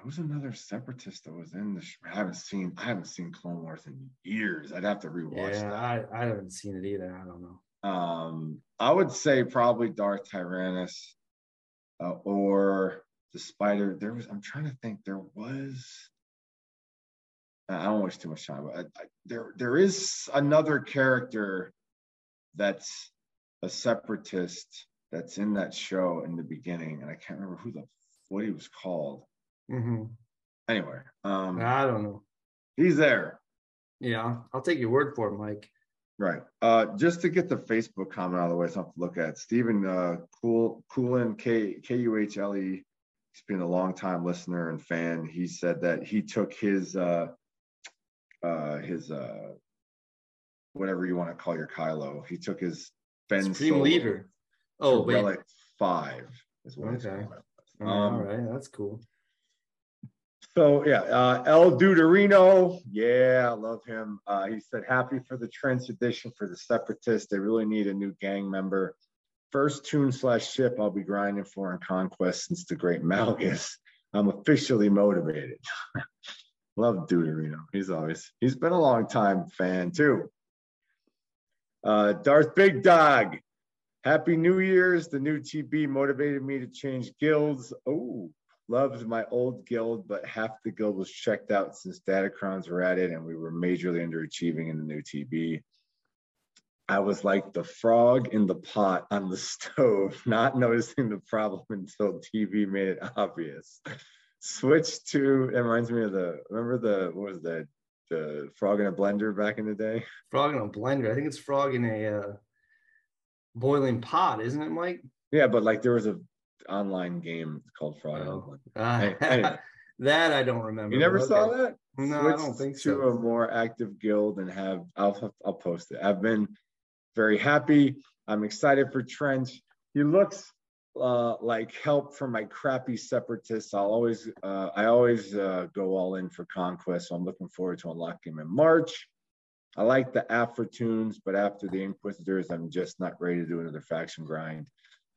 was another separatist that was in the? Sh- I haven't seen. I haven't seen Clone Wars in years. I'd have to rewatch Yeah, that. I, I haven't seen it either. I don't know. Um, I would say probably Darth Tyrannus, uh, or the Spider. There was. I'm trying to think. There was. I don't waste too much time, but I, I, there there is another character that's a separatist that's in that show in the beginning, and I can't remember who the what he was called. Mhm. Anyway, um, I don't know. he's there. Yeah, I'll take your word for it, Mike. Right. Uh, just to get the Facebook comment out of the way, something to look at. Stephen uh, Cool Coolin K K U H L E. He's been a long time listener and fan. He said that he took his uh, uh his uh whatever you want to call your Kylo. He took his Ben Supreme Solo leader. Oh, wait. Relic Five is what Okay. Um, right, that's cool. So yeah, uh, El Duderino, yeah, I love him. Uh, he said happy for the Trench edition for the Separatists. They really need a new gang member. First toon slash ship I'll be grinding for in Conquest since the Great Malgus. I'm officially motivated. love Duderino. He's always he's been a long time fan too. Uh, Darth Big Dog, Happy New Year's. The new TB motivated me to change guilds. Oh, loved my old guild, but half the guild was checked out since Datacrons were added and we were majorly underachieving in the new TB. I was like the frog in the pot on the stove, not noticing the problem until TB made it obvious. Switch to, it reminds me of the, remember the, what was that? The frog in a blender back in the day? Frog in a blender. I think it's frog in a uh, boiling pot, isn't it, Mike? Yeah, but like there was a online game called Frog in a Oh. Blender. Uh, hey. that I don't remember. You never saw okay. that? No, I don't think to so. a more active guild and have I'll I'll post it. I've been very happy. I'm excited for Trench. He looks uh, like help from my crappy separatists. I'll always uh, I always uh, go all in for conquest. So I'm looking forward to unlocking him in March. I like the Aphra toons, but after the Inquisitors, I'm just not ready to do another faction grind.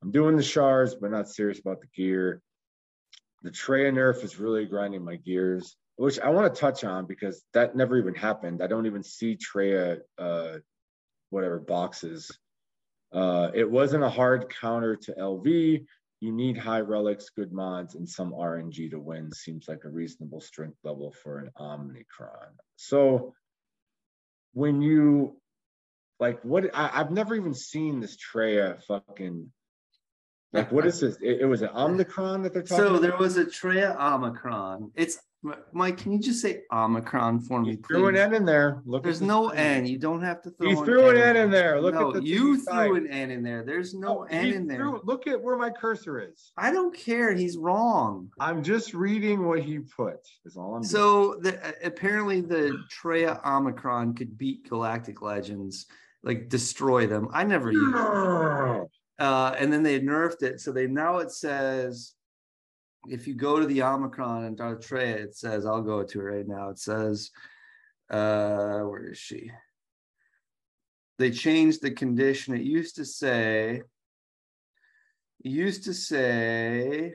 I'm doing the shards, but not serious about the gear. The Traya nerf is really grinding my gears, which I want to touch on because that never even happened. I don't even see Traya, uh, whatever boxes. Uh, it wasn't a hard counter to LV. You need high relics, good mods, and some RNG to win. Seems like a reasonable strength level for an Omnicron. So when you like what I, I've never even seen this Traya fucking like what is this? It, it was an Omnicron that they're talking So about. there was a Traya Omicron. It's Mike. Can you just say Omicron for me, He threw an please? N in there. Look, There's no. N. You don't have to throw. He an threw an N in there. Look no, at the you threw an N in there. There's no N in there. threw- look at where my cursor is. I don't care. He's wrong. I'm just reading what he put. Is all I'm. So the, apparently the Traya Omicron could beat Galactic Legends, like destroy them. I never used it. Uh, and then they nerfed it. So they now it says if you go to the Omicron and Darth Traya, it says, I'll go to it right now. It says, uh, where is she? They changed the condition. It used to say, used to say,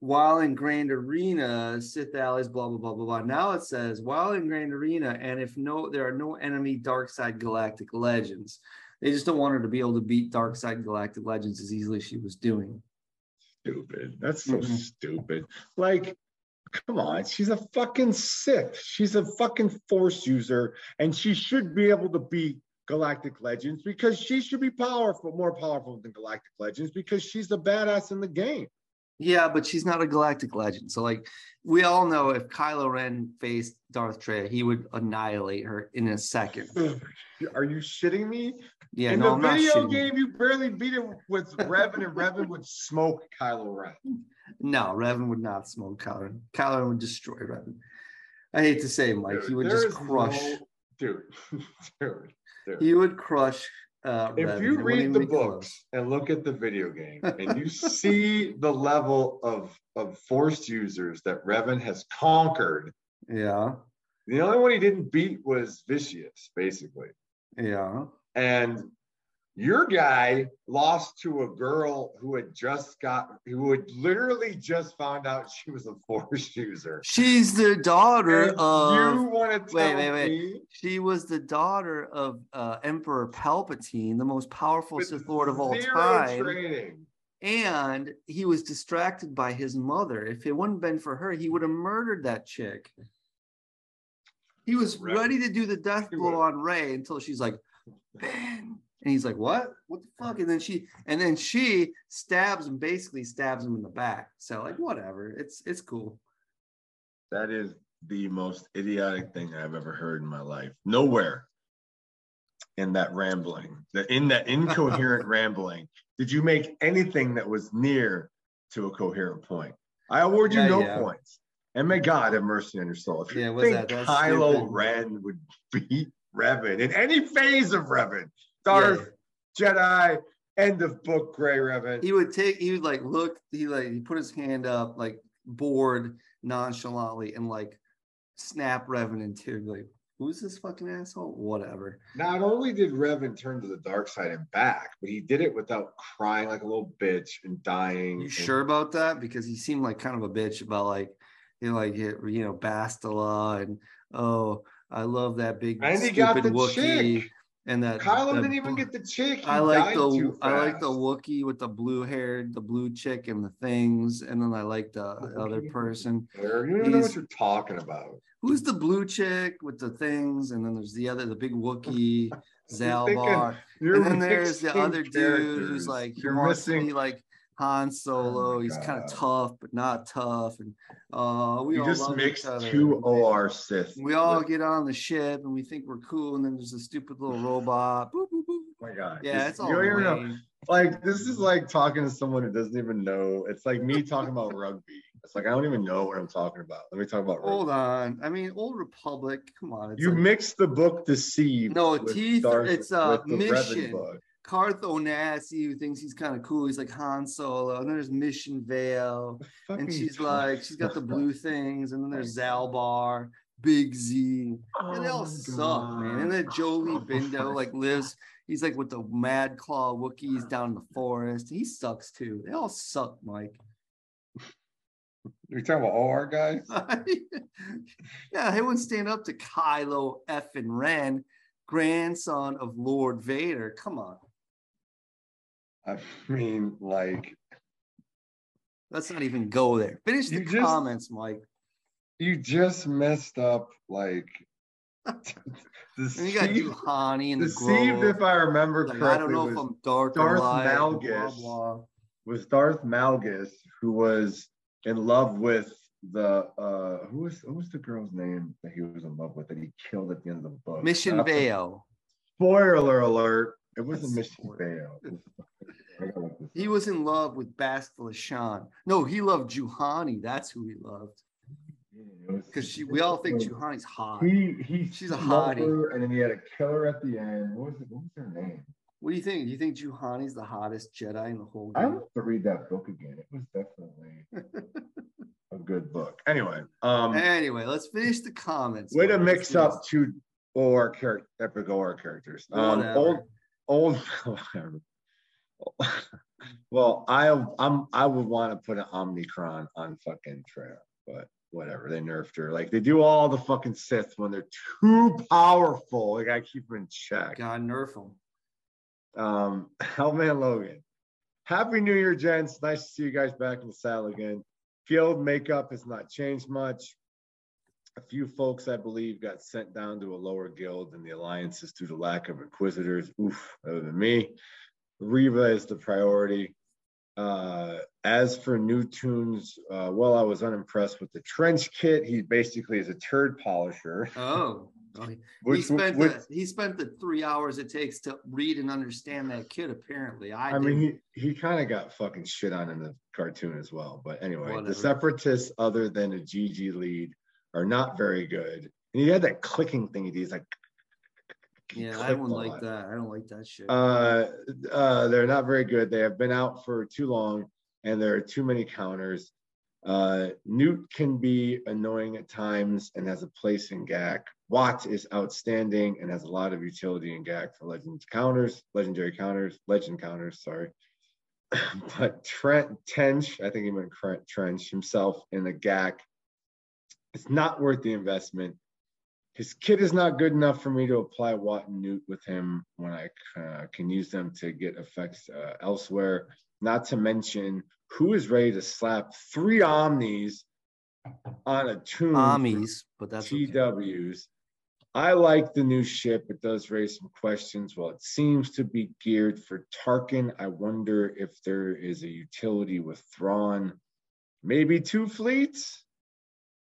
while in Grand Arena, Sith allies, blah blah blah blah blah. Now it says while in Grand Arena, and if no, there are no enemy Dark Side Galactic Legends. They just don't want her to be able to beat Dark Side Galactic Legends as easily as she was doing. Stupid. That's so Mhm. stupid. Like, come on, she's a fucking Sith. She's a fucking Force user, and she should be able to beat Galactic Legends because she should be powerful, more powerful than Galactic Legends because she's the badass in the game. Yeah, but she's not a Galactic Legend. So like we all know, if Kylo Ren faced Darth Traya, he would annihilate her in a second. Are you shitting me? Yeah, in no, the I'm not video game, you barely beat it with Revan, and Revan would smoke Kylo Ren. No, Revan would not smoke Kylo Ren. Kylo Ren would destroy Revan. I hate to say, Mike, he would just crush. no- dude, dude, dude. He would crush. Uh, if Revan. you read the be close. books and look at the video game and you see the level of of force users that Revan has conquered, yeah, the only one he didn't beat was Vicious, basically. yeah. And your guy lost to a girl who had just got who had literally just found out she was a force user. She's the daughter And of. you want to tell wait, wait. me She was the daughter of uh, Emperor Palpatine, the most powerful with Sith Lord of all time. training. And he was distracted by his mother. If it wouldn't been for her, he would have murdered that chick. He was Right. ready to do the death blow on Rey until she's like. And he's like, What? What the fuck? And then she and then she stabs him, basically stabs him in the back. So, like, whatever. It's it's cool. That is the most idiotic thing I've ever heard in my life. Nowhere in that rambling, the, in that incoherent rambling, did you make anything that was near to a coherent point. I award you Yeah, no yeah. points. And may God have mercy on your soul. If you Yeah, think that? That's Kylo stupid. Ren would beat Revan in any phase of Revan, Darth, Jedi, end of book, Gray Revan. he would take he would like look he like he put his hand up like bored nonchalantly and like snap Revan in two like who's this fucking asshole whatever Not only did Revan turn to the dark side and back, but he did it without crying like a little bitch and dying. you and- sure about that because he seemed like kind of a bitch about like you know like you know Bastila and oh I love that big And he got stupid the Wookiee chick. and that Kylo that didn't even get the chick. He I like died the too I like the fast. Wookiee with the blue hair, the blue chick and the things, and then I like the The other person. You don't even know what you're talking about. Who's the blue chick with the things, and then there's the other, the big Wookie, thinking Zaalbar, You're and then there's the mixing other dude who's like you're wants to missing. be like Han Solo. Oh He's kind of tough, but not tough, and uh, we just mixed two OR Sith. We all get on the ship and we think we're cool, and then there's a stupid little robot. Boop, boop, boop. Oh my God. Yeah, This- it's all you don't even know. Like this is like talking to someone who doesn't even know. It's like me talking about rugby. It's like I don't even know what I'm talking about. Let me talk about rugby. Hold on. I mean, Old Republic. Come on. It's You like mixed the book Deceived. No, Teeth- Darth- it's, uh, with Revan Mission. Book. Carth Onasi, who thinks he's kind of cool. He's like Han Solo. And then there's Mission Vale. And she's like, she's got the blue things. And then there's Zaalbar, Big Z. And they Oh all my suck, man. And then Jolee Oh Bindo like lives. He's like with the Mad Claw Wookiees down in the forest. He sucks too. They all suck, Mike. You're talking about OR guys? yeah, he wouldn't stand up to Kylo F. and Ren, grandson of Lord Vader. Come on. I mean, like Let's not even go there. Finish the just- comments, Mike. you just messed up like And you got deceived, Juhani and the deceived Grove. if I remember Like, correctly. I don't know if I'm dark Darth or light. Blah, Malgus. blah. was Darth Malgus who was in love with the uh who was who was the girl's name that he was in love with that he killed at the end of the book? Mission Vale. Spoiler alert. It wasn't Mission. Vale. I gotta look this He was in love with Bastila Shan. No, he loved Juhani. That's who he loved. Because she, we all think so Juhani's hot. He he She's a hottie. her, and then he had a killer at the end. What was it? What was her name? What do you think? Do you think Juhani's the hottest Jedi in the whole game? I have to read that book again. It was definitely a good book. Anyway, um, Anyway, let's finish the comments. way to mix up this. two or character epic or characters. Um, old old. well, I I'm I would want to put an Omnicron on fucking Traya, but whatever. They nerfed her. Like they do all the fucking Sith when they're too powerful. Like I keep them in check. God nerf them. Um, Hellman Logan. Happy New Year, gents. Nice to see you guys back in the saddle again. Field makeup has not changed much. A few folks, I believe, got sent down to a lower guild in the alliances due to lack of inquisitors. Oof, other than me. Reva is the priority. Uh, as for new toons, uh, well, I was unimpressed with the trench kit. He basically is a turd polisher. Oh, oh, he- he spent which- the he spent the three hours it takes to read and understand that kit. Apparently, I, I mean, he, he kind of got fucking shit on in the cartoon as well. But anyway, Whatever. the separatists, other than a GG lead, are not very good. And he had that clicking thing. He's like, yeah, I don't like that. I don't like that shit. Uh, uh, they're not very good. They have been out for too long, and there are too many counters. Uh, Nute can be annoying at times and has a place in GAC. Wat is outstanding and has a lot of utility in GAC for legends counters, legendary counters, legend counters. Sorry, but Trent Tench, I think he meant Trent Trench himself in the GAC. It's not worth the investment his kit is not good enough for me to apply Wat and Nute with him when I uh, can use them to get effects uh, elsewhere. Not to mention, who is ready to slap three Omnis on a toon? Amis, but that's okay. TWs. I like the new ship. It does raise some questions. While it seems to be geared for Tarkin, I wonder if there is a utility with Thrawn. Maybe two fleets?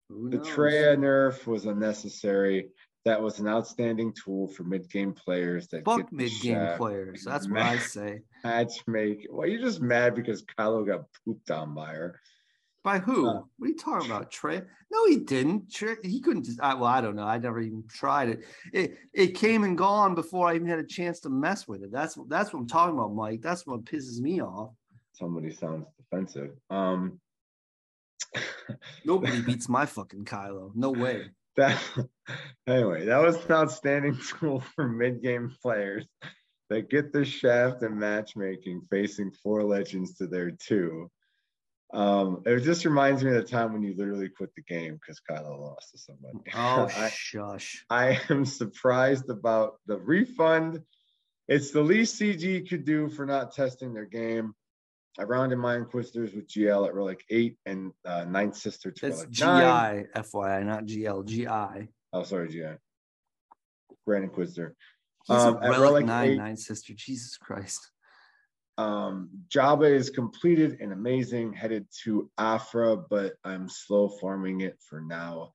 Who The knows? Traya nerf was unnecessary. That was an outstanding tool for mid-game players that Fuck get the mid game shaft players. and That's what I ma- say. Matchmake. Well, you're just mad because Kylo got pooped on by her. By who? Uh, what are you talking about? Trey? No, he didn't. Trey, he couldn't just. I, well, I don't know. I never even tried it. It it came and gone before I even had a chance to mess with it. That's that's what I'm talking about, Mike. That's what pisses me off. Somebody sounds defensive. Um, Nobody beats my fucking Kylo. No way. that anyway, that was an outstanding tool for mid-game players that get the shaft and matchmaking facing four legends to their two. Um, it just reminds me of the time when you literally quit the game because Kylo lost to somebody. Oh I, shush. I am surprised about the refund. It's the least CG could do for not testing their game. I rounded my Inquisitors with GL at relic eight and uh, ninth sister to That's relic. GI, FYI, not GL. GI. Oh, sorry, GI. Grand Inquisitor. He's Um, at relic relic nine, eight- nine sister. Jesus Christ. Um, Jabba is completed and amazing, headed to Aphra, but I'm slow farming it for now.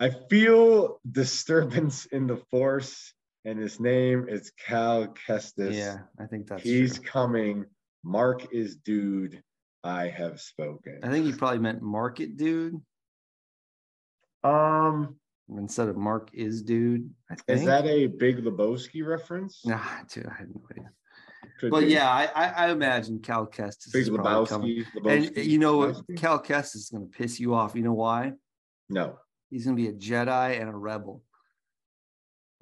I feel disturbance in the force, and his name is Cal Kestis. Yeah, I think that's He's true. coming. Mark is dude. I have spoken. I think you probably meant market dude Um, instead of Mark is dude. I think. is that a Big Lebowski reference? Nah, dude, I had no idea. Could But be. yeah, I, I, I imagine Cal Kestis Big is probably coming. Lebowski. And Lebowski, you know what? Cal Kestis is going to piss you off. You know why? No. He's going to be a Jedi and a rebel.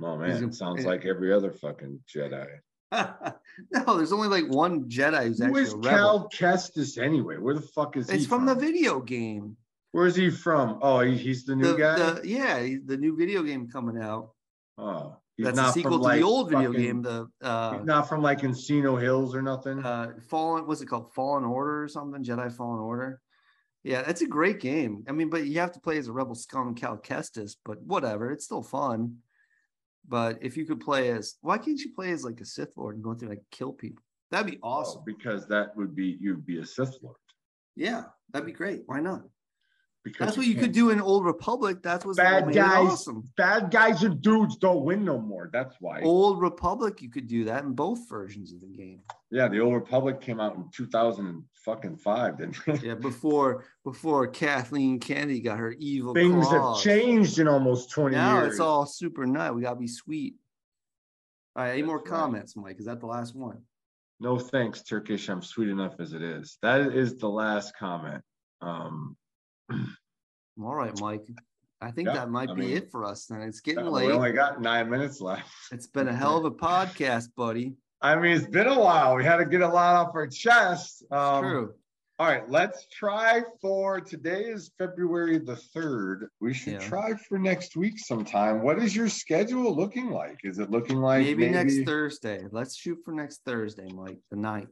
Oh man, a- it sounds like every other fucking Jedi. no, there's only like one Jedi who's Who actually a rebel. Cal Kestis anyway? Where the fuck is he? it's from the video game. Where is he from? Oh, he, he's the new The, guy. the- yeah, he- the new video game coming out. oh, he's That's not a sequel from, to like, the old video fucking- game. The uh, he's not from like Encino Hills or nothing. uh fallen what's it called fallen order or something jedi fallen order yeah it's a great game i mean but you have to play as a rebel scum cal kestis but whatever it's still fun but if you could play as why can't you play as like a sith lord and go through like kill people? That'd be Oh, awesome. because that would be you'd be a Sith Lord. yeah that'd be great. Why not Because that's what you could do in old republic that's what's Bad what made it guys. awesome Bad guys and dudes don't win no more. That's why. old republic you could do that in both versions of the game Yeah, the Old Republic came out in 2000 and fucking five, didn't it? yeah before before kathleen kennedy got her evil Things have changed in almost 20 Now years. it's all super nut. We gotta be sweet. All right, any more right. comments, Mike? Is that the last one? No thanks, Turkish. I'm sweet enough as it is. That is the last comment. Um, All right, Mike. I think Yeah, that might I be mean, it for us. Then it's getting late. we only got nine minutes left. It's been a hell of a podcast, buddy. I mean, it's been a while. We had to get a lot off our chest. Um, true. All right, let's try for today is February the 3rd. We should Yeah. try for next week sometime. What is your schedule looking like? Is it looking like Maybe, next Thursday. Let's shoot for next Thursday, Mike, the 9th.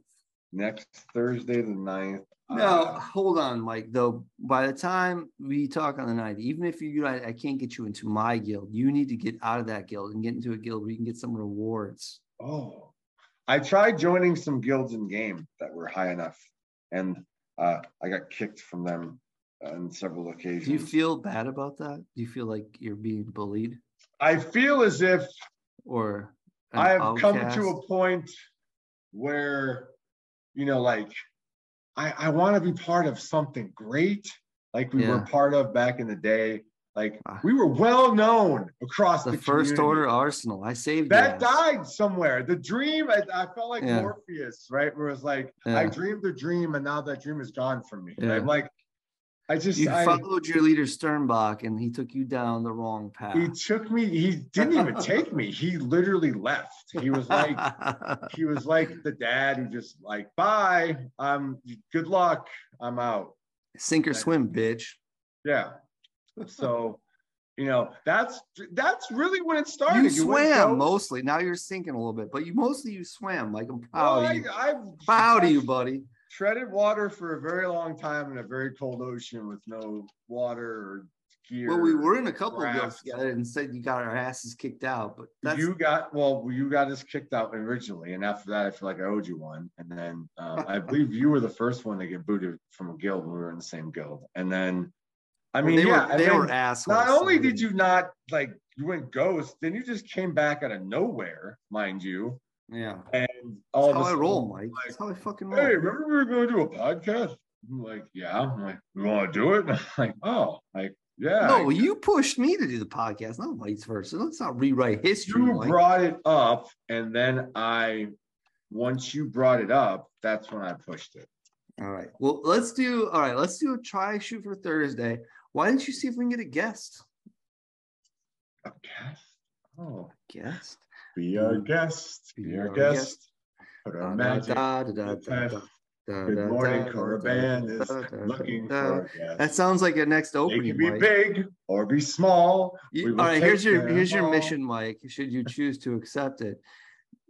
Next Thursday the 9th? No, Uh, hold on, Mike. Though by the time we talk on the night, even if you I, I can't get you into my guild, you need to get out of that guild and get into a guild where you can get some rewards. oh, I tried joining some guilds in game that were high enough, and uh, I got kicked from them on several occasions. Do you feel bad about that? Do you feel like you're being bullied I feel as if or I have come to a point where, you know, like I, I want to be part of something great, like we were part of back in the day. Like Ah. we were well known across the, the first community. order arsenal. I saved That died somewhere. The dream, I, I felt like Yeah. Morpheus, right? Where it was like, I dreamed the dream and now that dream is gone from me. Yeah. I'm like, I just, You I, followed your leader Sternbach, and he took you down the wrong path. he took me, he didn't even take me. He literally left. He was like, he was like the dad who just like, bye, um, good luck, I'm out. sink or swim, bitch. Yeah. So, you know, that's that's really when it started. You went swam mostly. Now you're sinking a little bit, but you mostly you swam. Like I'm Well, proud I, of you. I've Proud of I've you, buddy. Treaded water for a very long time in a very cold ocean with no water or gear. Well, we were in a couple of guilds together and said you got our asses kicked out, but that's you got well, you got us kicked out originally, and after that, I feel like I owed you one. And then um, I believe you were the first one to get booted from a guild when we were in the same guild. And then, I well, mean, they yeah, were they then were assholes. not only did you not like you went ghost, then you just came back out of nowhere, mind you, yeah. and all That's how I roll, Mike. like, That's how I fucking roll. Hey, remember we were going to do a podcast? I'm like, yeah. I'm like, you want to do it? I'm like, oh, like, yeah. No, you pushed me to do the podcast, not vice versa. Let's not rewrite history. you Mike. brought it up, and then I, once you brought it up, that's when I pushed it. All right. Well, let's do. All right. Let's do a try shoot for Thursday. Why don't you see if we can get a guest? A guest? Oh, Guest. be our guest. Be, our, guest. Put our magic. Da, da, in da, the da, test. da, da, Good morning, da, Korriban is looking for. That sounds like a next opening. can be Mike. big or be small. You- all right, here's your here's your all. mission, Mike. Should you choose to accept it,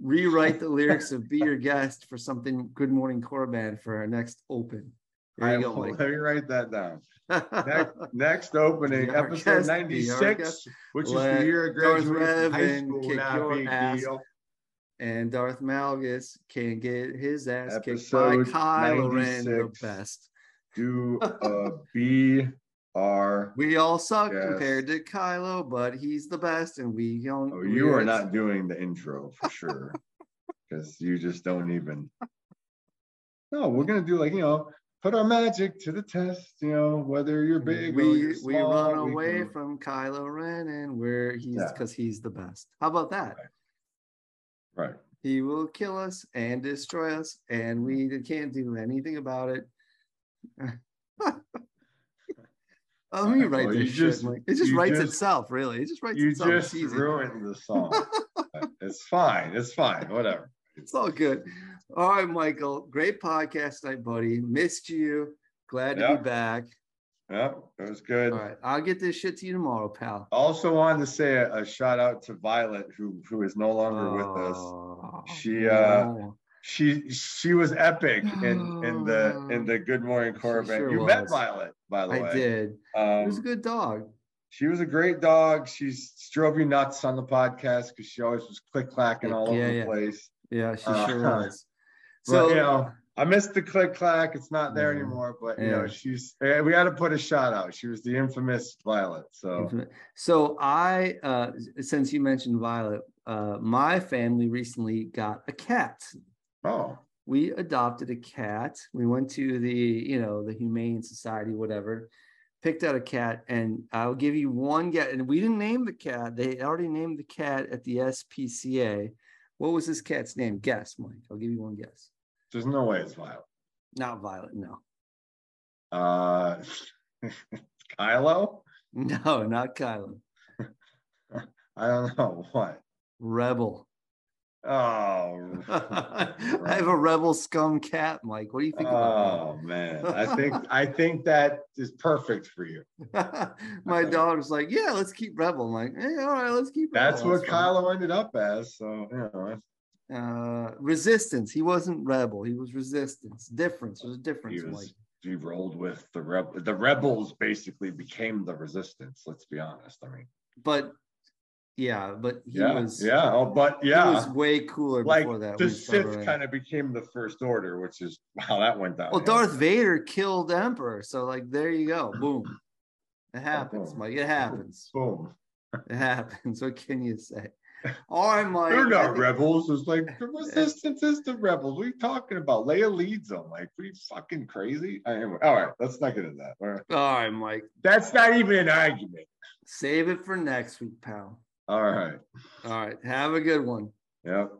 rewrite the lyrics of "Be Your Guest" for something Good Morning Korriban for our next open. There I go, Mike. Let me write that down. Next, next opening, episode guest, 96, guest. which is the year of graduation high school. Not big deal. And Darth Malgus can get his ass kicked by Episode Kylo Ren, the best. Do a B R. We all suck Yes. compared to Kylo, but he's the best, and we don't. Oh, you are not doing the intro for sure, because you just don't even. No, we're gonna do like you know, put our magic to the test. You know, whether you're big or we you're we small, run we away can- from Kylo Ren, and we're he's Yeah. because he's the best. How about that? Right. He will kill us and destroy us, and we can't do anything about it. Oh, let me write Well, this you shit, just- Mike. It just writes just- itself, really. It just writes You itself. just It's ruined the song. it's fine. It's fine. Whatever. It's all good. All right, Michael. Great podcast tonight, buddy. Missed you. Glad to be back. Yep, it was good. All right. I'll get this shit to you tomorrow, pal. Also wanted to say a, a shout out to Violet, who who is no longer with us. Oh, She, uh, no. She she was epic in in the in the Good Morning Korriban. sure you met. Violet, by the way. I did. It was a Um, good dog. she was a great dog. She's drove you nuts on the podcast because she always was click clacking all Yeah, over yeah. the place. Yeah, she uh, sure was. So So you know, I missed the click clack. It's not there Yeah. anymore. But you Yeah. know, she's eh, we had to put a shout out. She was the infamous Violet. So So I, uh, since you mentioned Violet, uh, my family recently got a cat. oh, We adopted a cat. We went to the, you know, the Humane Society, whatever, picked out a cat, and I'll give you one guess. And we didn't name the cat. They already named the cat at the SPCA. What was this cat's name? Guess, Mike. I'll give you one guess. There's no way it's Violet. Not Violet. No. Uh, Kylo. No, not Kylan. I don't know what. Rebel. Oh, I have a rebel scum cat, Mike. What do you think about oh man. I think I think that is perfect for you. My daughter's like, yeah, let's keep rebel. I'm like, hey, all right, let's keep That's rebel. what fine." Kylo ended up as. So you know, uh resistance. He wasn't rebel, he was resistance. Difference. There's a he difference, was Mike. he rolled with the rebel. The rebels basically became the resistance. Let's be honest. I mean, But yeah, but he yeah, was yeah. Oh, but he yeah, was way cooler like before that. the Sith kind of became the First Order, which is wow, that went down. Well, Darth Vader killed Emperor, so like there you go. Boom. It happens, boom. Mike. It happens. Boom. It happens. What can you say? Oh, all right, Mike. They're not rebels. It's like the resistance is the rebels. What are you talking about? Leia leads them. Like, you fucking crazy? Anyway, all right, let's not get into that. All right. Oh, all right, Mike. That's not even an argument. Save it for next week, pal. All right. All right. Have a good one. Yep.